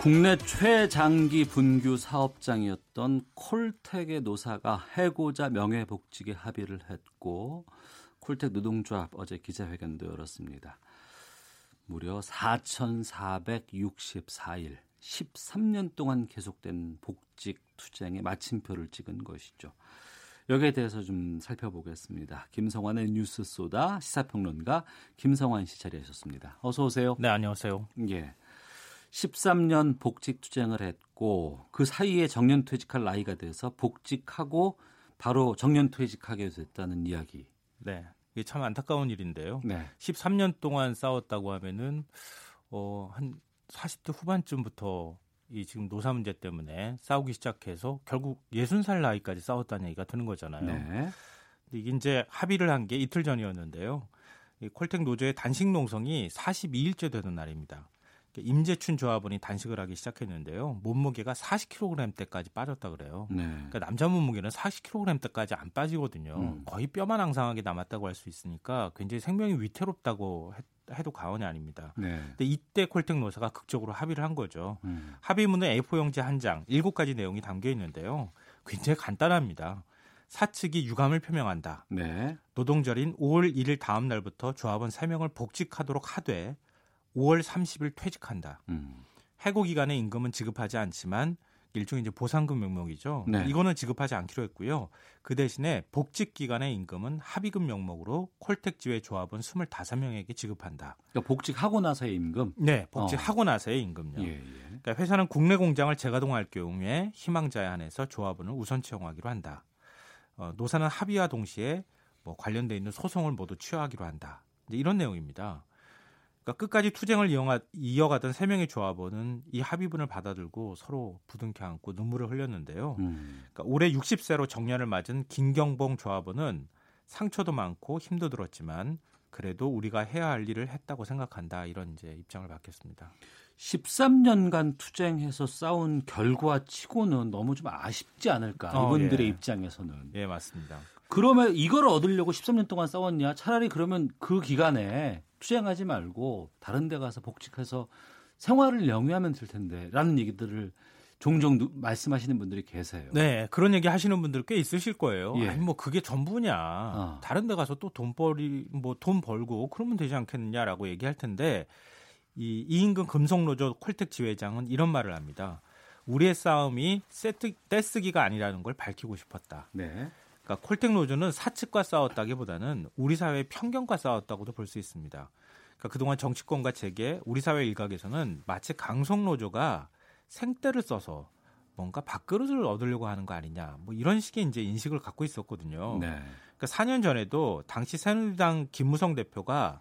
국내 최장기 분규 사업장이었던 콜텍의 노사가 해고자 명예복직에 합의를 했고 콜텍 노동조합 어제 기자회견도 열었습니다. 무려 4,464일 13년 동안 계속된 복직 투쟁의 마침표를 찍은 것이죠. 여기에 대해서 좀 살펴보겠습니다. 김성환의 뉴스 소다 시사평론가 김성환 씨 자리하셨습니다. 어서 오세요. 네, 안녕하세요. 예. 13년 복직 투쟁을 했고 그 사이에 정년 퇴직할 나이가 돼서 복직하고 바로 정년 퇴직하게 됐다는 이야기. 네. 이게 참 안타까운 일인데요. 네. 13년 동안 싸웠다고 하면은 어, 한 40대 후반쯤부터 이 지금 노사 문제 때문에 싸우기 시작해서 결국 60살 나이까지 싸웠다는 얘기가 드는 거잖아요. 네. 근데 이제 합의를 한 게 이틀 전이었는데요. 이 콜텍 노조의 단식 농성이 42일째 되는 날입니다. 임재춘 조합원이 단식을 하기 시작했는데요. 몸무게가 40kg대까지 빠졌다 그래요. 네. 그러니까 남자 몸무게는 40kg대까지 안 빠지거든요. 음. 거의 뼈만 앙상하게 남았다고 할 수 있으니까 굉장히 생명이 위태롭다고 해도 과언이 아닙니다. 네. 근데 이때 콜텍 노사가 극적으로 합의를 한 거죠. 음. 합의문은 A4 용지 한 장, 7가지 내용이 담겨 있는데요. 굉장히 간단합니다. 사측이 유감을 표명한다. 네. 노동절인 5월 1일 다음 날부터 조합원 3명을 복직하도록 하되 5월 30일 퇴직한다. 음. 해고 기간의 임금은 지급하지 않지만 일종의 이제 보상금 명목이죠. 네. 이거는 지급하지 않기로 했고요. 그 대신에 복직 기간의 임금은 합의금 명목으로 콜텍 지회 조합원 25명에게 지급한다. 그러니까 복직하고 나서의 임금? 네, 복직하고 어. 나서의 임금요. 예, 예. 그러니까 회사는 국내 공장을 재가동할 경우에 희망자에 한해서 조합원을 우선 채용하기로 한다. 어, 노사는 합의와 동시에 뭐 관련돼 있는 소송을 모두 취하하기로 한다. 이런 내용입니다. 그러니까 끝까지 투쟁을 이어가, 던 세 명의 조합원은 이 합의문을 받아들고 서로 부둥켜 안고 눈물을 흘렸는데요. 음. 그러니까 올해 60세로 정년을 맞은 김경봉 조합원은 상처도 많고 힘도 들었지만 그래도 우리가 해야 할 일을 했다고 생각한다 이런 이제 입장을 밝혔습니다. 13년간 투쟁해서 싸운 결과 치고는 너무 좀 아쉽지 않을까 어, 이분들의 예. 입장에서는. 예 맞습니다. 그러면 이걸 얻으려고 13년 동안 싸웠냐? 차라리 그러면 그 기간에 투쟁하지 말고 다른 데 가서 복직해서 생활을 영위하면 될 텐데 라는 얘기들을 종종 말씀하시는 분들이 계세요. 네, 그런 얘기 하시는 분들 꽤 있으실 거예요. 예. 아니 뭐 그게 전부냐. 어. 다른 데 가서 또 돈벌이 뭐 돈 벌고 그러면 되지 않겠느냐라고 얘기할 텐데 이 이인근 금속노조 콜텍 지회장은 이런 말을 합니다. 우리의 싸움이 세트 떼쓰기가 아니라는 걸 밝히고 싶었다. 네. 그러니까 콜텍 노조는 사측과 싸웠다기보다는 우리 사회의 편견과 싸웠다고도 볼 수 있습니다. 그러니까 그동안 정치권과 재계, 우리 사회 일각에서는 마치 강성 노조가 생떼를 써서 뭔가 밥그릇을 얻으려고 하는 거 아니냐, 뭐 이런 식의 이제 인식을 갖고 있었거든요. 네. 그러니까 4년 전에도 당시 새누리당 김무성 대표가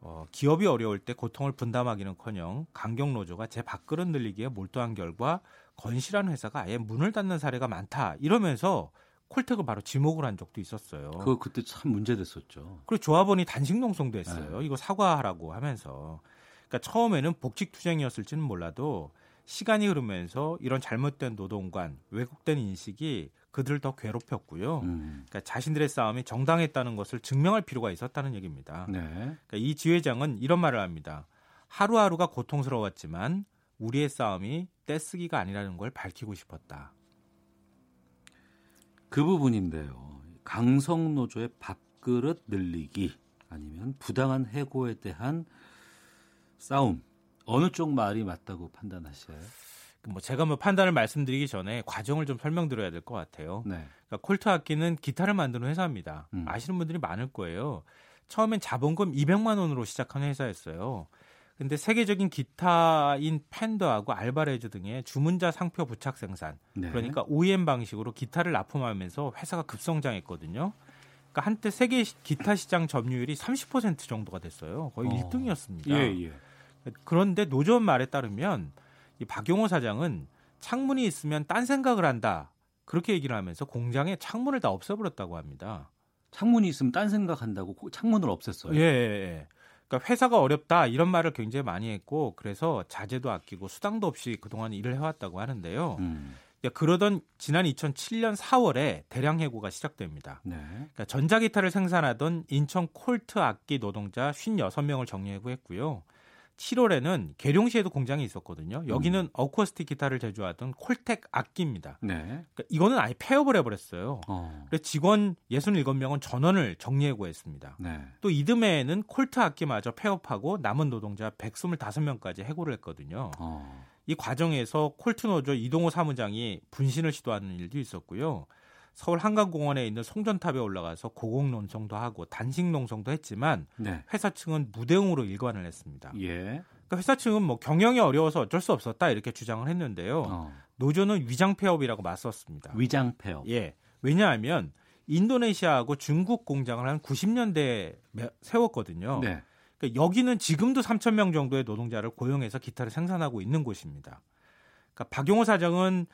어, 기업이 어려울 때 고통을 분담하기는커녕 강경 노조가 제 밥그릇 늘리기에 몰두한 결과 건실한 회사가 아예 문을 닫는 사례가 많다 이러면서 콜텍을 바로 지목을 한 적도 있었어요. 그 그때 참 문제됐었죠. 그리고 조합원이 단식 농성도 했어요. 네. 이거 사과하라고 하면서. 그러니까 처음에는 복직 투쟁이었을지는 몰라도 시간이 흐르면서 이런 잘못된 노동관, 왜곡된 인식이 그들을 더 괴롭혔고요. 음. 그러니까 자신들의 싸움이 정당했다는 것을 증명할 필요가 있었다는 얘기입니다. 네. 그러니까 이 지회장은 이런 말을 합니다. 하루하루가 고통스러웠지만 우리의 싸움이 떼쓰기가 아니라는 걸 밝히고 싶었다. 그 부분인데요. 강성노조의 밥그릇 늘리기 아니면 부당한 해고에 대한 싸움 어느 쪽 말이 맞다고 판단하셔요? 뭐 제가 뭐 판단을 말씀드리기 전에 과정을 좀 설명드려야 될 것 같아요. 네. 그러니까 콜트 악기는 기타를 만드는 회사입니다. 음. 아시는 분들이 많을 거예요. 처음엔 자본금 200만 원으로 시작한 회사였어요. 근데 세계적인 기타인 팬더하고 알바레즈 등의 주문자 상표 부착 생산 네. 그러니까 OEM 방식으로 기타를 납품하면서 회사가 급성장했거든요. 그러니까 한때 세계 기타 시장 점유율이 30% 정도가 됐어요. 거의 어. 1등이었습니다. 예, 예. 그런데 노조원 말에 따르면 이 박용호 사장은 창문이 있으면 딴 생각을 한다. 그렇게 얘기를 하면서 공장에 창문을 다 없애버렸다고 합니다. 창문이 있으면 딴 생각한다고 창문을 없앴어요. 예, 예, 예. 그러니까 회사가 어렵다 이런 말을 굉장히 많이 했고 그래서 자재도 아끼고 수당도 없이 그동안 일을 해왔다고 하는데요. 음. 그러던 지난 2007년 4월에 대량 해고가 시작됩니다. 네. 그러니까 전자기타를 생산하던 인천 콜트 악기 노동자 56명을 정리해고했고요. 7월에는 계룡시에도 공장이 있었거든요. 여기는 음. 어쿠스틱 기타를 제조하던 콜텍 악기입니다. 네. 그러니까 이거는 아예 폐업을 해버렸어요. 어. 그래서 직원 67명은 전원을 정리해고했습니다. 네. 또 이듬해에는 콜트 악기마저 폐업하고 남은 노동자 125명까지 해고를 했거든요. 어. 이 과정에서 콜트 노조 이동호 사무장이 분신을 시도하는 일도 있었고요. 서울 한강공원에 있는 송전탑에 올라가서 고공 논성도 하고 단식 농성도 했지만 네. 회사 측은 무대응으로 일관을 했습니다. 예. 그러니까 회사 측은 뭐 경영이 어려워서 어쩔 수 없었다 이렇게 주장을 했는데요. 어. 노조는 위장 폐업이라고 맞섰습니다. 위장 폐업. 예. 왜냐하면 인도네시아하고 중국 공장을 한 90년대에 세웠거든요. 네. 그러니까 여기는 지금도 3천 명 정도의 노동자를 고용해서 기타를 생산하고 있는 곳입니다. 그러니까 박용호 사장은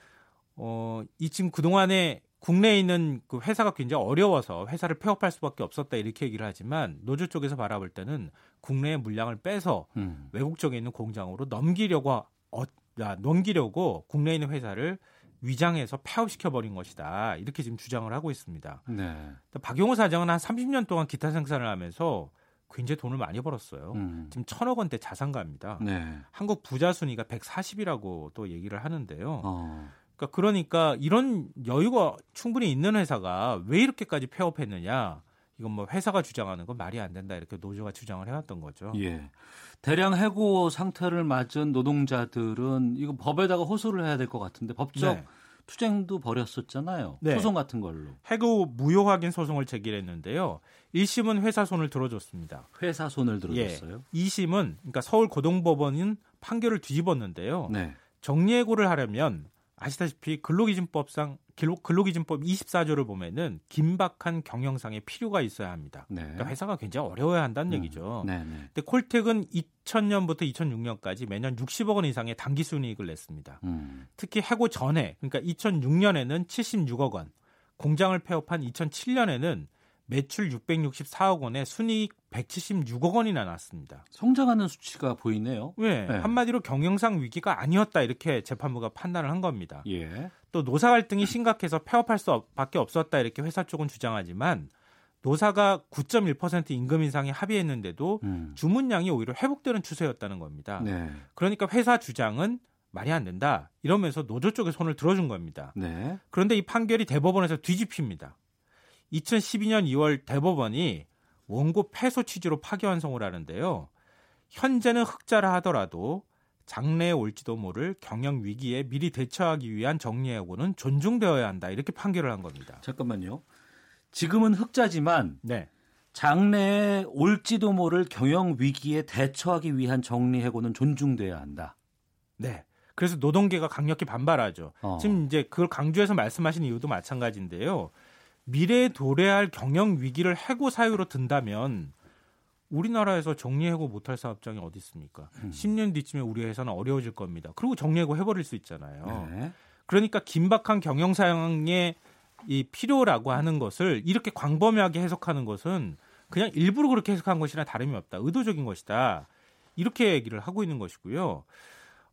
어, 이 지금 그동안에 국내에 있는 그 회사가 굉장히 어려워서 회사를 폐업할 수밖에 없었다 이렇게 얘기를 하지만 노조 쪽에서 바라볼 때는 국내의 물량을 빼서 음. 외국 쪽에 있는 공장으로 넘기려고 어, 아, 넘기려고 국내에 있는 회사를 위장해서 폐업시켜 버린 것이다 이렇게 지금 주장을 하고 있습니다. 네. 박용호 사장은 한 30년 동안 기타 생산을 하면서 굉장히 돈을 많이 벌었어요. 음. 지금 천억 원대 자산가입니다. 네. 한국 부자 순위가 140이라고 또 얘기를 하는데요. 어. 그러니까 그러니까 이런 여유가 충분히 있는 회사가 왜 이렇게까지 폐업했느냐? 이건 뭐 회사가 주장하는 건 말이 안 된다 이렇게 노조가 주장을 해왔던 거죠. 예. 대량 해고 상태를 맞은 노동자들은 이거 법에다가 호소를 해야 될 것 같은데 법적 네. 투쟁도 벌였었잖아요. 네. 소송 같은 걸로. 해고 무효 확인 소송을 제기했는데요. 1심은 회사 손을 들어줬습니다. 회사 손을 들어줬어요? 예. 2심은 그러니까 서울 고등법원은 판결을 뒤집었는데요. 네. 정리해고를 하려면 아시다시피 근로기준법상 근로기준법 24조를 보면은 긴박한 경영상의 필요가 있어야 합니다. 네. 그러니까 회사가 굉장히 어려워야 한다는 음. 얘기죠. 네, 네. 근데 콜텍은 2000년부터 2006년까지 매년 60억 원 이상의 단기 순이익을 냈습니다. 음. 특히 해고 전에 그러니까 2006년에는 76억 원, 공장을 폐업한 2007년에는 매출 664억 원에 순이익 176억 원이나 났습니다. 성장하는 수치가 보이네요. 네, 네. 한마디로 경영상 위기가 아니었다 이렇게 재판부가 판단을 한 겁니다. 예. 또 노사 갈등이 심각해서 폐업할 수밖에 없었다 이렇게 회사 쪽은 주장하지만 노사가 9.1% 임금 인상에 합의했는데도 음. 주문량이 오히려 회복되는 추세였다는 겁니다. 네. 그러니까 회사 주장은 말이 안 된다 이러면서 노조 쪽에 손을 들어준 겁니다. 네. 그런데 이 판결이 대법원에서 뒤집힙니다. 2012년 2월 대법원이 원고 패소 취지로 파기환송을 하는데요. 현재는 흑자라 하더라도 장래에 올지도 모를 경영 위기에 미리 대처하기 위한 정리해고는 존중되어야 한다. 이렇게 판결을 한 겁니다. 잠깐만요. 지금은 흑자지만 네. 장래에 올지도 모를 경영 위기에 대처하기 위한 정리해고는 존중돼야 한다. 네. 그래서 노동계가 강력히 반발하죠. 어. 지금 이제 그걸 강조해서 말씀하신 이유도 마찬가지인데요. 미래에 도래할 경영 위기를 해고 사유로 든다면 우리나라에서 정리해고 못할 사업장이 어디 있습니까? 음. 10년 뒤쯤에 우리 회사는 어려워질 겁니다. 그리고 정리해고 해버릴 수 있잖아요. 네. 그러니까 긴박한 경영 사양의 이 필요라고 하는 것을 이렇게 광범위하게 해석하는 것은 그냥 일부러 그렇게 해석한 것이나 다름이 없다. 의도적인 것이다. 이렇게 얘기를 하고 있는 것이고요.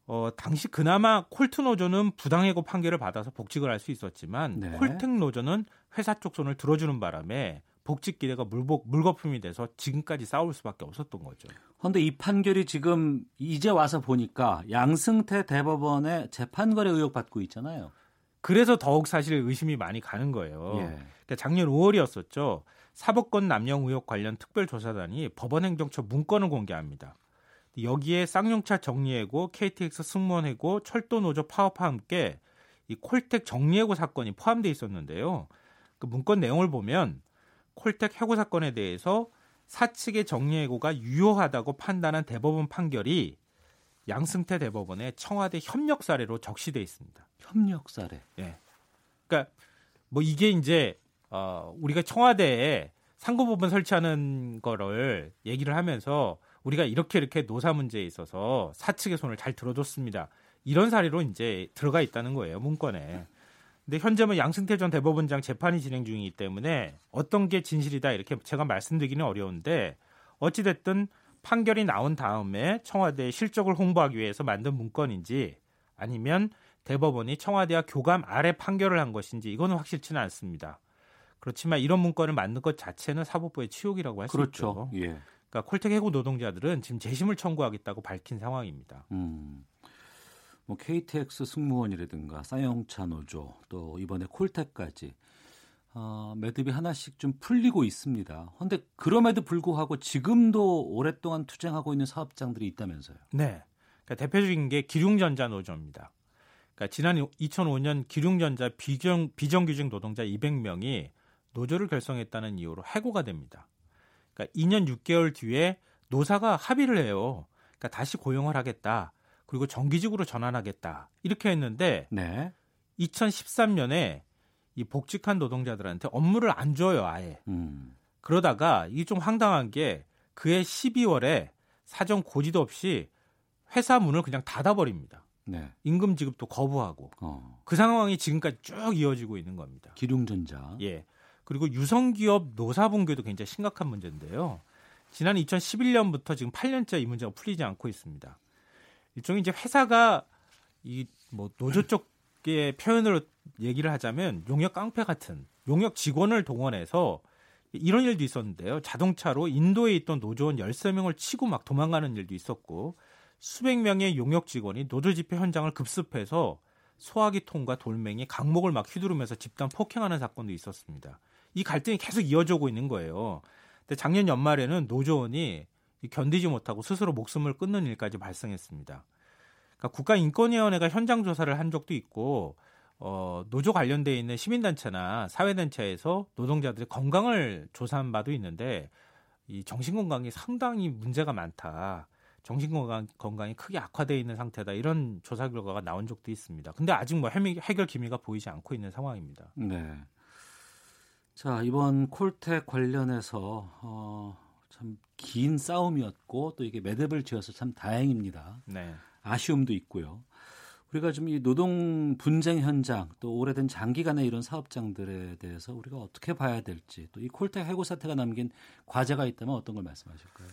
어, 당시 그나마 콜트 노조는 부당해고 판결을 받아서 복직을 할 수 있었지만 네. 콜텍 노조는 회사 쪽 손을 들어주는 바람에 복직 기대가 물복 물거품이 돼서 지금까지 싸울 수밖에 없었던 거죠. 그런데 이 판결이 지금 이제 와서 보니까 양승태 대법원의 재판거래 의혹 받고 있잖아요. 그래서 더욱 사실 의심이 많이 가는 거예요. 예. 그러니까 작년 5월이었었죠. 사법권 남용 의혹 관련 특별조사단이 법원행정처 문건을 공개합니다. 여기에 쌍용차 정리해고, KTX 승무원해고, 철도노조 파업과 함께 이 콜텍 정리해고 사건이 포함되어 있었는데요. 그 문건 내용을 보면 콜텍 해고 사건에 대해서 사측의 정리해고가 유효하다고 판단한 대법원 판결이 양승태 대법원의 청와대 협력 사례로 적시돼 있습니다. 협력 사례. 예. 그러니까 뭐 이게 이제 어 우리가 청와대에 상고법원 설치하는 거를 얘기를 하면서 우리가 이렇게 이렇게 노사 문제에 있어서 사측의 손을 잘 들어줬습니다. 이런 사례로 이제 들어가 있다는 거예요 문건에. 근데 현재 뭐 양승태 전 대법원장 재판이 진행 중이기 때문에 어떤 게 진실이다 이렇게 제가 말씀드리기는 어려운데 어찌 됐든 판결이 나온 다음에 청와대의 실적을 홍보하기 위해서 만든 문건인지 아니면 대법원이 청와대와 교감 아래 판결을 한 것인지 이거는 확실치는 않습니다. 그렇지만 이런 문건을 만든 것 자체는 사법부의 치욕이라고 할수 그렇죠. 있죠. 예. 그러니까 콜텍 해고 노동자들은 지금 재심을 청구하겠다고 밝힌 상황입니다. 음. 뭐 KTX 승무원이라든가 쌍용차 노조 또 이번에 콜텍까지 어, 매듭이 하나씩 좀 풀리고 있습니다. 그런데 그럼에도 불구하고 지금도 오랫동안 투쟁하고 있는 사업장들이 있다면서요? 네. 그러니까 대표적인 게 기륭전자 노조입니다. 그러니까 지난 2005년 기륭전자 비정, 비정규직 노동자 200명이 노조를 결성했다는 이유로 해고가 됩니다. 그러니까 2년 6개월 뒤에 노사가 합의를 해요. 그러니까 다시 고용을 하겠다. 그리고 정기직으로 전환하겠다. 이렇게 했는데 네. 2013년에 이 복직한 노동자들한테 업무를 안 줘요, 아예. 음. 그러다가 이게 좀 황당한 게 그해 12월에 사정 고지도 없이 회사 문을 그냥 닫아버립니다. 네. 임금 지급도 거부하고 어. 그 상황이 지금까지 쭉 이어지고 있는 겁니다. 기룡전자. 예. 그리고 유성기업 노사분규도 굉장히 심각한 문제인데요. 지난 2011년부터 지금 8년째 이 문제가 풀리지 않고 있습니다. 일종의 이제 회사가 이 뭐 노조 쪽의 표현으로 얘기를 하자면 용역 깡패 같은 용역 직원을 동원해서 이런 일도 있었는데요. 자동차로 인도에 있던 노조원 13명을 치고 막 도망가는 일도 있었고 수백 명의 용역 직원이 노조 집회 현장을 급습해서 소화기통과 돌멩이, 강목을 막 휘두르면서 집단 폭행하는 사건도 있었습니다. 이 갈등이 계속 이어지고 있는 거예요. 근데 작년 연말에는 노조원이 견디지 못하고 스스로 목숨을 끊는 일까지 발생했습니다. 그러니까 국가인권위원회가 현장 조사를 한 적도 있고 어, 노조 관련돼 있는 시민단체나 사회단체에서 노동자들의 건강을 조사한 바도 있는데 이 정신건강이 상당히 문제가 많다. 정신건강 건강이 크게 악화되어 있는 상태다. 이런 조사 결과가 나온 적도 있습니다. 근데 아직 뭐 해결 기미가 보이지 않고 있는 상황입니다. 네. 자, 이번 콜텍 관련해서 어, 참 긴 싸움이었고 또 이게 매듭을 지어서 참 다행입니다. 네. 아쉬움도 있고요. 우리가 좀 이 노동 분쟁 현장 또 오래된 장기간의 이런 사업장들에 대해서 우리가 어떻게 봐야 될지 또 이 콜텍 해고 사태가 남긴 과제가 있다면 어떤 걸 말씀하실까요?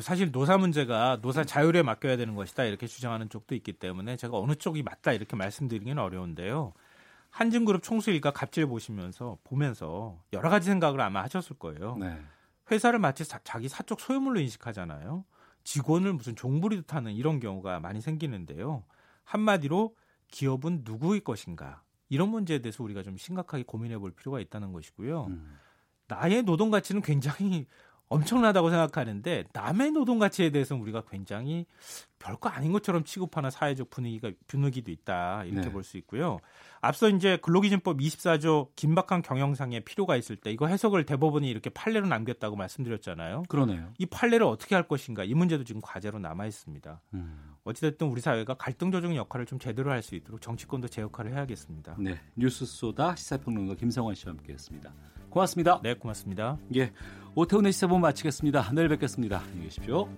사실 노사 문제가 노사 자율에 맡겨야 되는 것이다 이렇게 주장하는 쪽도 있기 때문에 제가 어느 쪽이 맞다 이렇게 말씀드리기는 어려운데요. 한진그룹 총수 일가 갑질 보시면서 보면서 여러 가지 생각을 아마 하셨을 거예요. 네. 회사를 마치 사, 자기 사적 소유물로 인식하잖아요. 직원을 무슨 종부리듯 하는 이런 경우가 많이 생기는데요. 한마디로 기업은 누구의 것인가 이런 문제에 대해서 우리가 좀 심각하게 고민해 볼 필요가 있다는 것이고요. 음. 나의 노동 가치는 굉장히 엄청나다고 생각하는데 남의 노동 가치에 대해서는 우리가 굉장히 별거 아닌 것처럼 취급하는 사회적 분위기가 분위기도 있다 이렇게 네. 볼수 있고요. 앞서 이제 근로기준법 24조 긴박한 경영상의 필요가 있을 때 이거 해석을 대법원이 이렇게 판례로 남겼다고 말씀드렸잖아요. 그러네요. 이 판례를 어떻게 할 것인가 이 문제도 지금 과제로 남아 있습니다. 음. 어찌됐든 우리 사회가 갈등 조정 역할을 좀 제대로 할 수 있도록 정치권도 제 역할을 해야겠습니다. 네, 뉴스 소다 시사평론가 김성환 씨와 함께했습니다. 고맙습니다. 네, 고맙습니다. 예, 오태훈의 시사본 마치겠습니다. 내일 뵙겠습니다. 안녕히 계십시오.